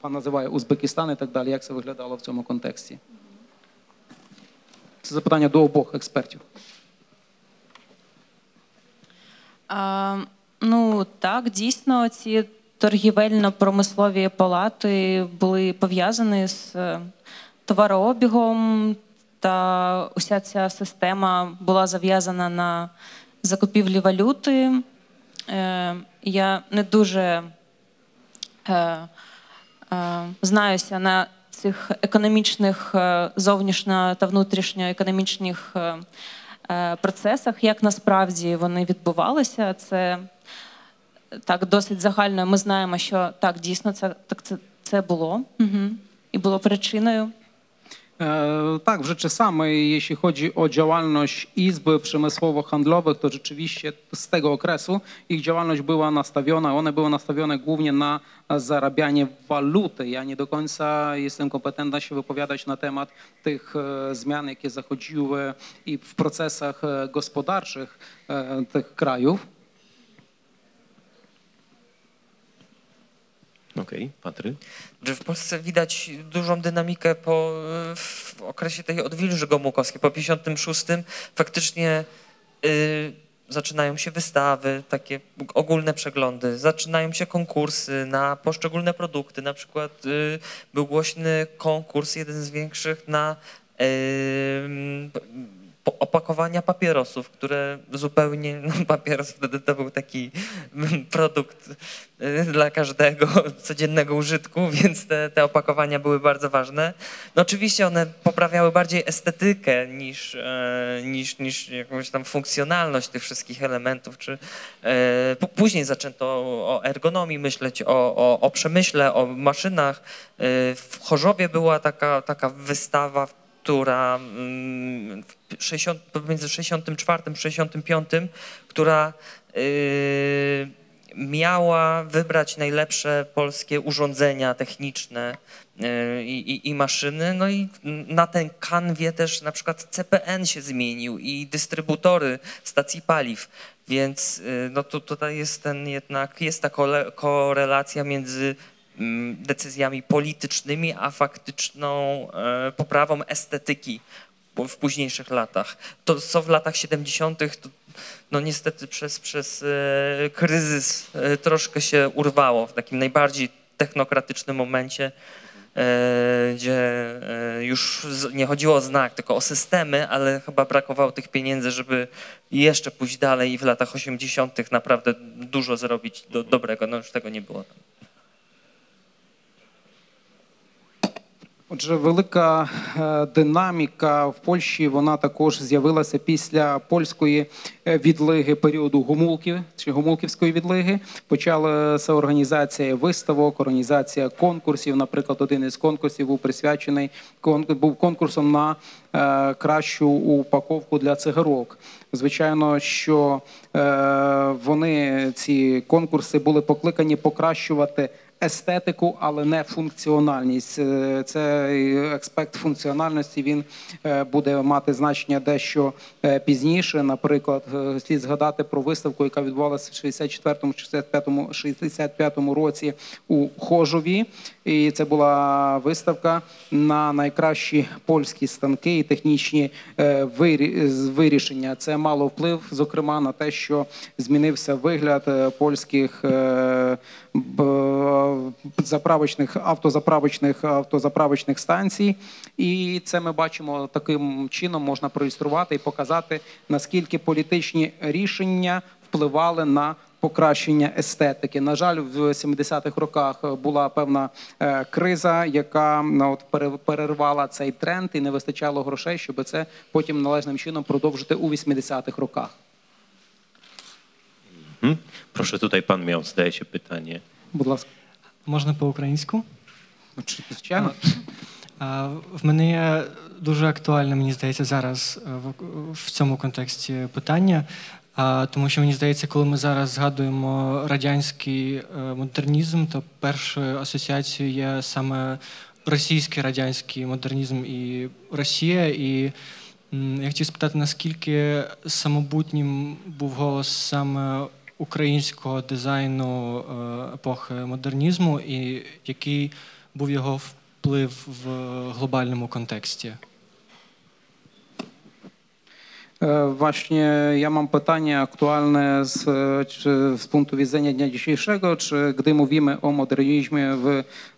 пан називає Узбекистан і так далі. Як це виглядало в цьому контексті? Це запитання до обох експертів. А, ну так, дійсно, ці торгівельно-промислові палати були пов'язані з е, товарообігом, та уся ця система була зав'язана на закупівлі валюти. Е, я не дуже е, е, знаюся на цих економічних е, зовнішньо та внутрішньоекономічних е, е, процесах, як насправді вони відбувалися. Це так досить загально. Ми знаємо, що так дійсно це так це, це було угу. і було причиною. E, Tak, w czasami, jeśli chodzi o działalność izby przemysłowo-handlowych, to rzeczywiście z tego okresu ich działalność była nastawiona, one były nastawione głównie na zarabianie waluty. Ja nie do końca jestem kompetentna się wypowiadać na temat tych e, zmian, jakie zachodziły i w procesach e, gospodarczych tych krajów. Okej, Patry. że w Polsce widać dużą dynamikę po, w okresie tej odwilży gomułkowskiej. Po 56 faktycznie y, zaczynają się wystawy, takie ogólne przeglądy, zaczynają się konkursy na poszczególne produkty. Na przykład y, był głośny konkurs, jeden z większych na y, opakowania papierosów, które zupełnie, no papieros wtedy to był taki produkt y, dla każdego codziennego użytku, więc te, te opakowania były bardzo ważne. No oczywiście one poprawiały bardziej estetykę niż, e, niż, niż jakąś tam funkcjonalność tych wszystkich elementów, czy e, później zaczęto o ergonomii myśleć, o, o, o przemyśle, o maszynach. E, W Chorzowie była taka, taka wystawa, która mm, w 60, pomiędzy 64 a 65, która y, miała wybrać najlepsze polskie urządzenia techniczne y, i, i, maszyny. No i na ten kanwie też na przykład CPN się zmienił i dystrybutory stacji paliw. Więc y, no tu, tutaj jest ten jednak, jest ta korelacja między mm, decyzjami politycznymi, a faktyczną e, poprawą estetyki w późniejszych latach. To co w latach 70. To, no niestety przez, przez e, kryzys e, troszkę się urwało w takim najbardziej technokratycznym momencie, gdzie już nie chodziło o znak, tylko o systemy, ale chyba brakowało tych pieniędzy, żeby jeszcze pójść dalej i w latach 80. naprawdę dużo zrobić do, dobrego. No już tego nie było. Отже, велика е, динаміка в Польщі вона також з'явилася після польської е, відлиги періоду гомулків чи гомулківської відлиги. Почалася організація виставок, організація конкурсів. Наприклад, один із конкурсів був присвячений був конкурсом на е, кращу упаковку для цигарок. Звичайно, що вони ці конкурси були покликані покращувати естетику, але не функціональність. Е, Цей аспект функціональності він е, буде мати значення дещо е, пізніше. Наприклад, слід згадати про виставку, яка відбувалася в 64-му, 65-му, 65-му році у Хожові. І це була виставка на найкращі польські станки і технічні вирішення. Це мало вплив, зокрема, на те, що змінився вигляд польських заправочних автозаправочних автозаправочних станцій. І це ми бачимо таким чином можна проілюструвати і показати, наскільки політичні рішення впливали на покращення естетики. На жаль, в 70-х роках була певна е, криза, яка ну, от пере- перервала цей тренд, і не вистачало грошей, щоб це потім належним чином продовжити у 80-х роках. Tutaj pan miał, zdaje się, pytanie. Будь ласка, Можна по-українську? Звичайно. В мене є дуже актуальне, мені здається, зараз е, в- цьому контексті питання. Тому що мені здається, коли ми зараз згадуємо радянський е, модернізм, то першою асоціацією є саме російський радянський модернізм і Росія. І я хотів спитати, наскільки самобутнім був голос саме українського дизайну е, епохи модернізму, і який був його вплив в глобальному? E, Właśnie ja mam pytanie aktualne z, e, z punktu widzenia dnia dzisiejszego, czy gdy mówimy o modernizmie w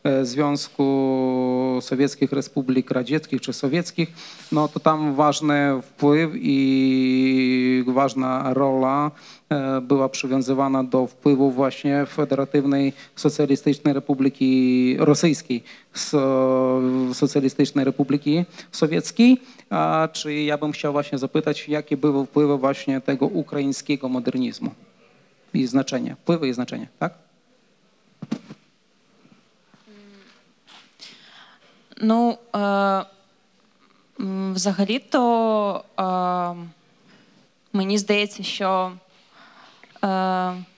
e, Związku Sowieckich Republik Radzieckich czy Sowieckich, no to tam ważny wpływ i ważna rola e, była przywiązywana do wpływu właśnie Federatywnej Socjalistycznej Republiki Rosyjskiej, so, Socjalistycznej Republiki Sowieckiej. A czy ja bym chciał właśnie zapytać, jakie były wpływy właśnie tego ukraińskiego modernizmu i znaczenie, wpływy i znaczenie, tak? Ну, е, м, взагалі-то е, мені здається, що е,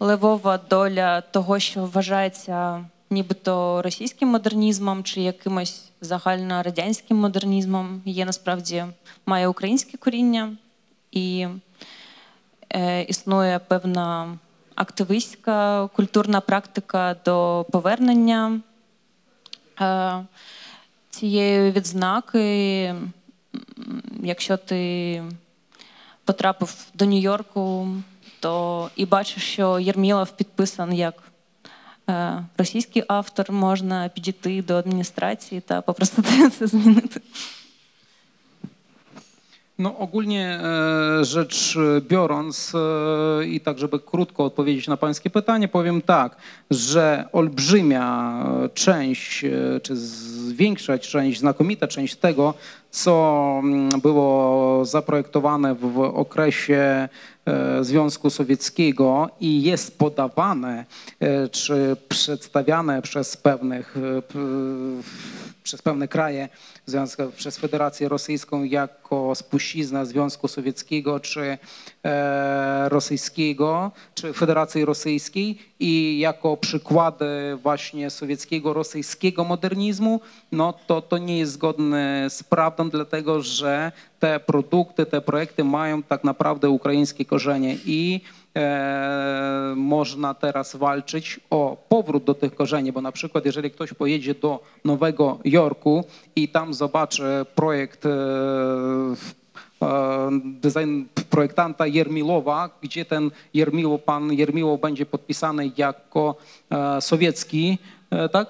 левова доля того, що вважається нібито російським модернізмом чи якимось загальнорадянським модернізмом, є насправді має українське коріння і е, існує певна активістська культурна практика до повернення. Е, цієї відзнаки, якщо ти потрапив до Нью-Йорку, то і бачиш, що Єрмілов підписан як е, російський автор, можна підійти до адміністрації та попросити це змінити. No ogólnie e, rzecz biorąc e, i tak, żeby krótko odpowiedzieć na pańskie pytanie, powiem tak, że olbrzymia e, część, e, czy z- większa część, znakomita część tego, co mm, było zaprojektowane w, w okresie e, Związku Sowieckiego i jest podawane e, czy przedstawiane przez pewnych e, przez pewne kraje, przez Federację Rosyjską jako spuścizna Związku Sowieckiego czy e, rosyjskiego, czy Federacji Rosyjskiej i jako przykłady właśnie sowieckiego, rosyjskiego modernizmu, no to to nie jest zgodne z prawdą, dlatego że te produkty, te projekty mają tak naprawdę ukraińskie korzenie i e, można teraz walczyć o powrót do tych korzeni, bo na przykład jeżeli ktoś pojedzie do Nowego Jorku i tam zobaczy projekt e, e, design projektanta Jermilowa, gdzie ten Jermiło, pan Jermiło będzie podpisany jako sowiecki, E, tak?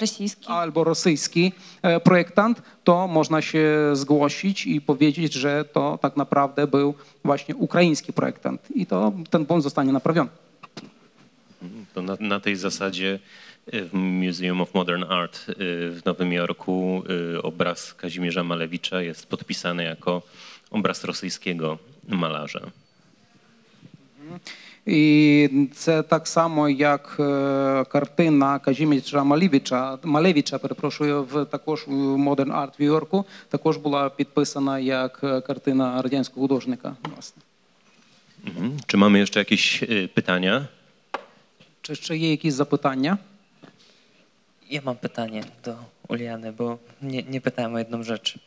Rosyjski. Albo rosyjski e, projektant, to można się zgłosić i powiedzieć, że to tak naprawdę był właśnie ukraiński projektant. I to ten błąd zostanie naprawiony. To na, na tej zasadzie e, w Museum of Modern Art w Nowym Jorku obraz Kazimierza Malewicza jest podpisany jako obraz rosyjskiego malarza. Mhm. І це так само, як е, картина Казіміча Малевича, Малевича, перепрошую, в також у Modern Art в Нью-Йорку, також була підписана як е, картина радянського художника. Власне. Mhm. Czy mamy jeszcze jakieś y, pytania? Чи ще є якісь запитання? Ja mam pytanie do Uliany, bo nie, nie pytałem o jedną rzecz.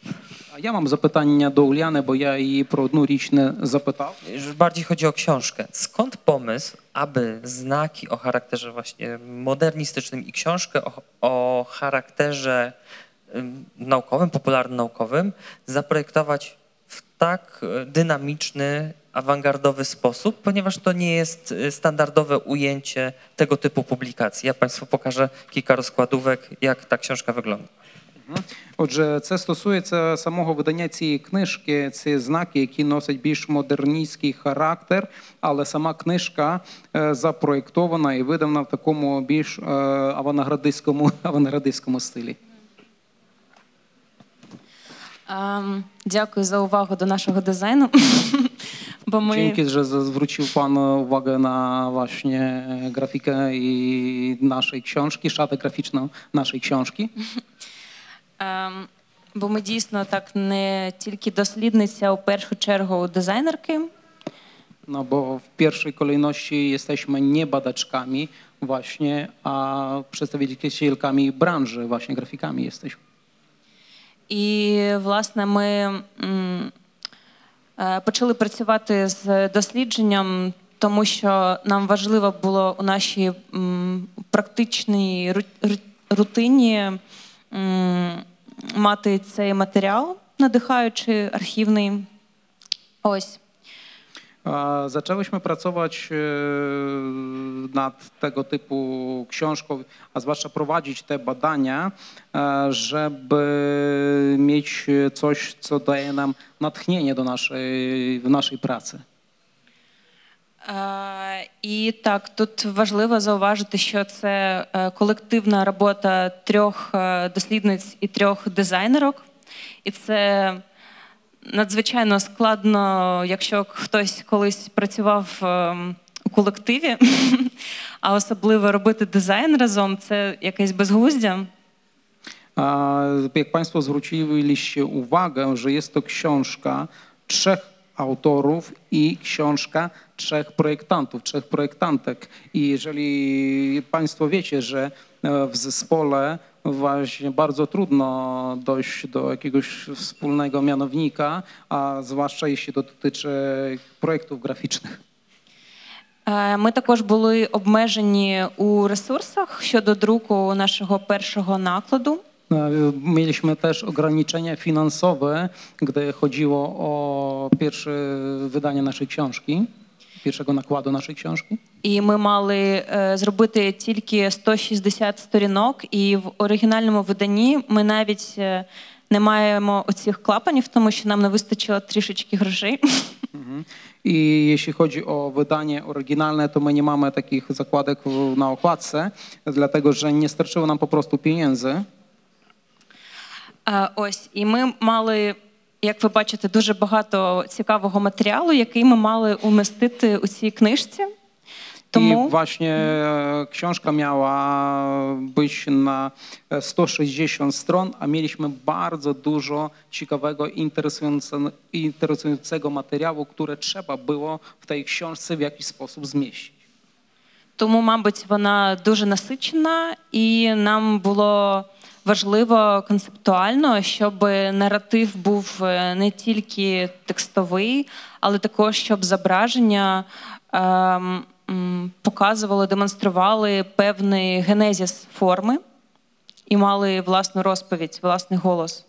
A ja mam zapytania do Uliany, bo ja jej pro jedną rzecz nie zapytał. Bardziej chodzi o książkę. Skąd pomysł, aby znaki o charakterze właśnie modernistycznym i książkę o, o charakterze naukowym, popularno-naukowym zaprojektować tak y, dynamiczny, awangardowy sposób, ponieważ to nie jest standardowe ujęcie tego typu publikacji. Ja Państwu pokażę kilka rozkładówek, jak ta książka wygląda. Отже, це стосується самого видання цієї книжки. Це знаки, які носять більш модерністський характер, але сама книжка е, запроєктована і видана в такому більш е, авангардистському, авангардистському стилі. Ем, Дякую за увагу до нашого дизайну. Бо ми Dzięki, że zwrócił Pan uwagę na właśnie e, grafikę i naszej książki, szatę graficzną naszej książki. Ем, Бо ми дійсно так не тільки дослідниця, у першу чергу дизайнерки. No bo w pierwszej kolejności jesteśmy nie badaczkami właśnie, a przedstawicielkami branży, właśnie grafikami jesteśmy. І, власне, ми е, почали працювати з дослідженням, тому що нам важливо було у нашій практичній ру- ру- рутині мати цей матеріал, надихаючий, архівний. Ось. Zaczęłyśmy pracować e, nad tego typu książką, a zwłaszcza prowadzić te badania, e, żeby mieć coś, co daje nam natchnienie do naszej, w naszej pracy. Е, І так, тут важливо зауважити, що це е, колективна робота трьох е, дослідниць і трьох дизайнерок. І це надзвичайно складно, якщо хтось колись працював е, у колективі, а особливо робити дизайн разом це якесь książka trzech autorów i książka trzech projektantów, trzech projektantek. I jeżeli Państwo wiecie, że e, w zespole właśnie bardzo trudno dojść do jakiegoś wspólnego mianownika, a zwłaszcza jeśli to dotyczy projektów graficznych. Е, Ми також були обмежені у ресурсах щодо друку нашого першого накладу. E, Mieliśmy też ograniczenia finansowe, gdy chodziło o pierwsze wydanie naszej książki, Pierwszego nakładu naszej książki. І ми мали е, зробити тільки 160 сторінок, і в оригінальному виданні ми навіть е, не маємо оцих клапанів, тому що нам не вистачило трішечки грошей. I jeśli chodzi o wydanie oryginalne, to my nie mamy takich zakładek w- na okładce, dlatego że nie starczyło nam po prostu pieniędzy. Е, Ось, і ми мали, як ви бачите, дуже багато цікавого матеріалу, який ми мали умістити у цій книжці. Тому I właśnie e, książka miała być na e, 160 stron, a mieliśmy bardzo dużo ciekawego, interesujące- interesującego materiału, które trzeba było w tej książce w jakiś sposób zmieścić. Тому, мабуть, вона дуже насичена, і нам було важливо концептуально, щоб наратив був е, не тільки текстовий, але також щоб зображення ем, показували, демонстрували певний генезіс форми і мали власну розповідь, власний голос.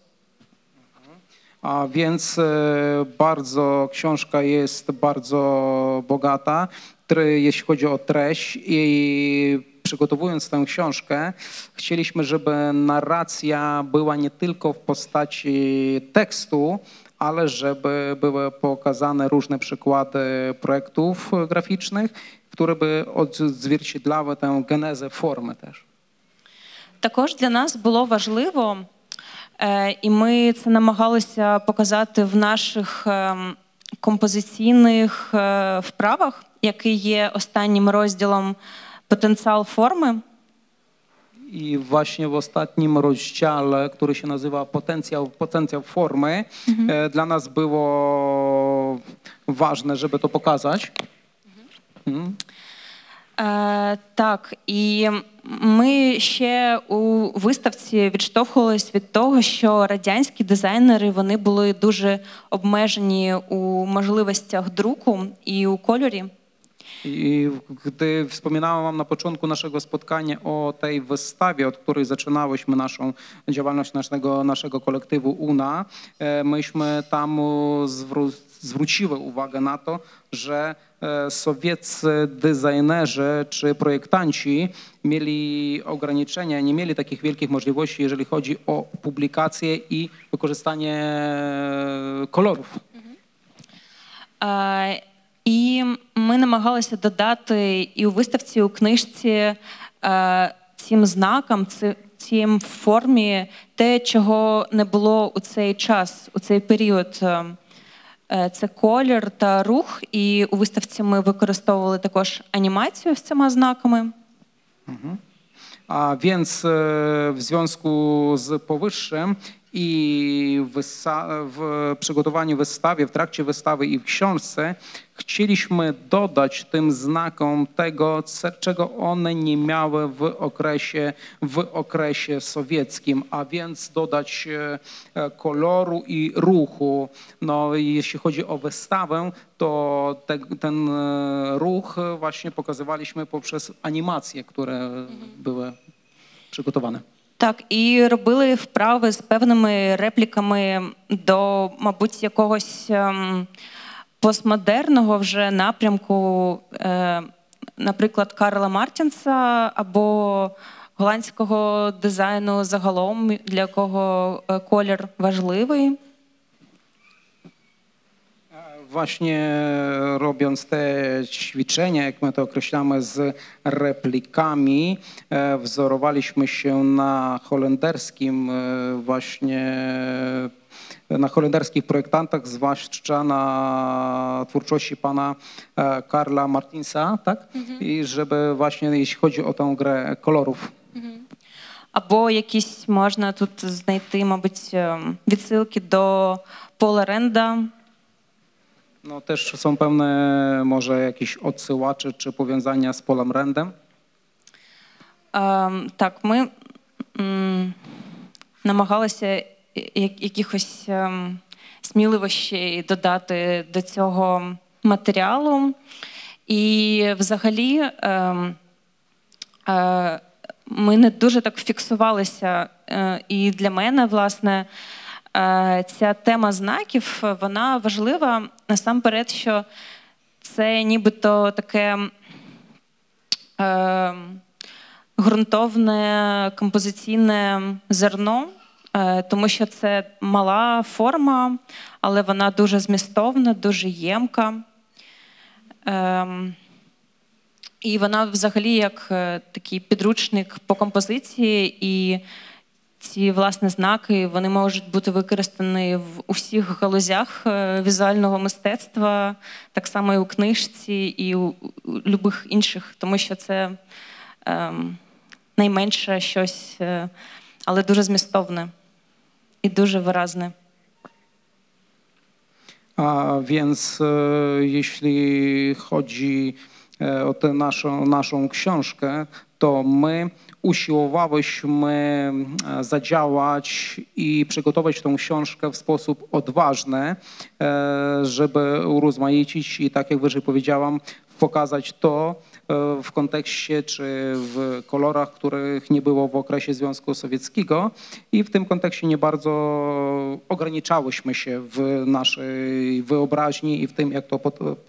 A więc e, bardzo książka jest bardzo bogata, jeśli chodzi o treść i przygotowując tę książkę, chcieliśmy, żeby narracja była nie tylko w postaci tekstu, ale żeby były pokazane różne przykłady projektów graficznych, które by odzwierciedlały tę genezę formy też. Також для нас було важливо, е, і ми це намагалися показати в наших ем, композиційних е, вправах, який є останнім розділом потенціал форми. I właśnie w ostatnim rozdziale, który się nazywa Potencjał, potencjał formy, e, dla nas było ważne, żeby to pokazać. Mhm. Е, так, і ми ще у виставці відштовхувались від того, що радянські дизайнери вони були дуже обмежені у можливостях друку і у кольорі. I gdy wspominałem wam na początku naszego spotkania o tej wystawie, od której zaczynałyśmy naszą działalność naszego, naszego kolektywu UNA, e, myśmy tam zwró- zwróciły uwagę na to, że e, sowieccy designerzy czy projektanci mieli ograniczenia, nie mieli takich wielkich możliwości, jeżeli chodzi o publikację i wykorzystanie e, kolorów. Е, І ми намагалися додати і у виставці, і у книжці е, цим знакам, цим формі те, чого не було у цей час, у цей період. Е, е, Це колір та рух. І у виставці ми використовували також анімацію з цими знаками. A więc e, w związku z powyższym i wysa- w przygotowaniu wystawy, w trakcie wystawy i w książce chcieliśmy dodać tym znakom tego, czego one nie miały w okresie, w okresie sowieckim, a więc dodać e, e, koloru i ruchu. No, jeśli chodzi o wystawę, to te, ten e, ruch właśnie pokazywaliśmy poprzez animacje, które były przygotowane. Так, і робили вправи з певними репліками до, мабуть, якогось ем, постмодерного вже напрямку, е, наприклад, Карла Мартінса або голландського дизайну загалом, для якого е, колір важливий. Właśnie robiąc te ćwiczenia, jak my to określamy, z replikami, e, wzorowaliśmy się na holenderskim e, właśnie na holenderskich projektantach, zwłaszcza na twórczości pana e, Karla Martinsa, tak? I żeby właśnie jeśli chodzi o tę grę kolorów, Або якісь можна тут знайти, мабуть, ем, відсилки до Пола Ренда, no też są pewne może jakieś odsyłacze czy powiązania z Polem Rendem. Ем, так, ми м, намагалися я- якихось ем, сміливощей додати до цього матеріалу. І взагалі ем, е, ми не дуже так фіксувалися. Е, і для мене, власне, ця тема знаків вона важлива насамперед, що це нібито таке. Е, ґрунтовне композиційне зерно, е, тому що це мала форма, але вона дуже змістовна, дуже ємка. Ем, І вона взагалі як е, такий підручник по композиції, і ці власне знаки вони можуть бути використані в усіх галузях е, візуального мистецтва, так само і у книжці, і у, любих інших, тому що це ем, найменше щось, е, але дуже змістовне і дуже виразне. A więc e, jeśli chodzi e, książkę, to my usiłowałyśmy e, zadziałać i przygotować tą książkę w sposób odważny, e, żeby urozmaicić i tak jak wyżej powiedziałam, pokazać to w kontekście czy w kolorach, których nie było w okresie Związku Sowieckiego i w tym kontekście nie bardzo ograniczałyśmy się w naszej wyobraźni i w tym, jak to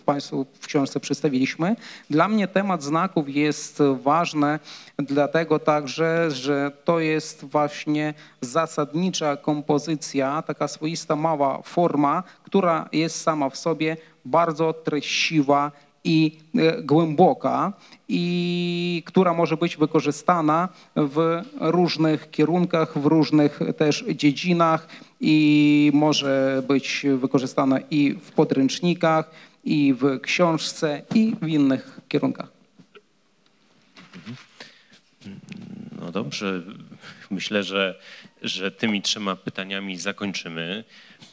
Państwu w książce przedstawiliśmy. Dla mnie temat znaków jest ważny, dlatego także, że to jest właśnie zasadnicza kompozycja, taka swoista mała forma, która jest sama w sobie bardzo treściwa i e, głęboka i która może być wykorzystana w różnych kierunkach, w różnych też dziedzinach i może być wykorzystana i w podręcznikach, i w książce, i w innych kierunkach. No dobrze, myślę, że że tymi trzema pytaniami zakończymy.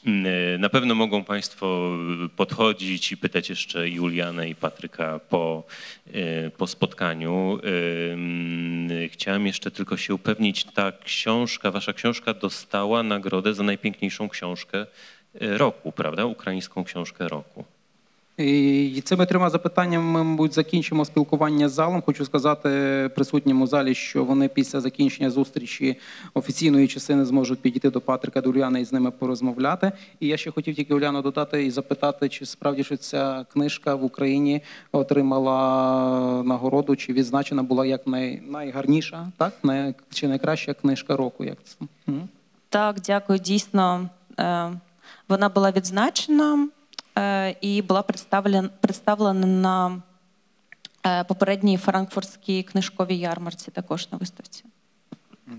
Mm, e, Na pewno mogą Państwo podchodzić i pytać jeszcze Julianę i Patryka po, e, po spotkaniu. Chciałem jeszcze tylko się upewnić, ta książka, Wasza książka dostała nagrodę za najpiękniejszą książkę roku, prawda? Ukraińską książkę roku. І цими трьома запитаннями мабуть, закінчимо спілкування з залом. Хочу сказати присутнім у залі, що вони після закінчення зустрічі офіційної частини зможуть підійти до Патрика до Уляни і з ними порозмовляти. І я ще хотів тільки Уляну додати і запитати, чи справді що ця книжка в Україні отримала нагороду, чи відзначена була як най, найгарніша, так? Най, чи найкраща книжка року. Як це? Так, дякую. Дійсно, е, вона була відзначена і була представлена, представлена на е, попередній франкфуртській книжковій ярмарці, також на виставці.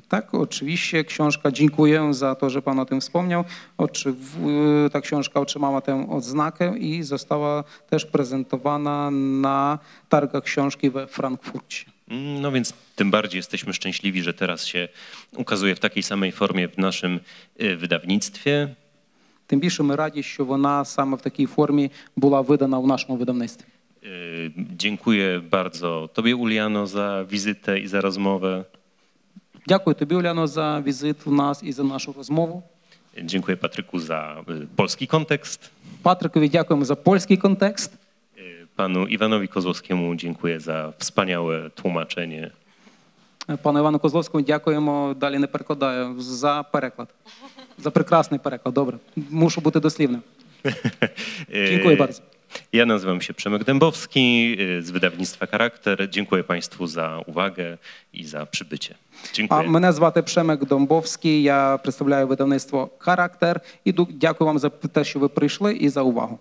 Tak, oczywiście książka, dziękuję za to, że Pan o tym wspomniał. Oczy, w- ta książka otrzymała tę odznakę i została też prezentowana na targach książki we Frankfurcie. No więc tym bardziej jesteśmy szczęśliwi, że teraz się ukazuje w takiej samej formie w naszym y, wydawnictwie. Тим більше ми раді, що вона саме в такій формі була видана у нашому видавництві. Y, Dziękuję bardzo Tobie, Uliano, za wizytę i za rozmowę. Дякую тобі, Уляно, за візит у нас і за нашу розмову. Dziękuję Patryku za y, polski kontekst. Патрикові дякуємо за польський контекст. Y, Panu Iwanowi Kozłowskiemu dziękuję za wspaniałe tłumaczenie. Пану Івану Козловському дякуємо. Далі не перекладаю за переклад. За прекрасний переклад. Добре. Мушу бути дослівним. Y, Dziękuję bardzo. Ja nazywam się Przemek Dębowski y, z wydawnictwa Charakter. Dziękuję Państwu za uwagę i za przybycie. А Dziękuję. мене звати Пшемик Домбовський. Я представляю видавництво Характер. І ду- дякую вам за те, що ви прийшли і за увагу.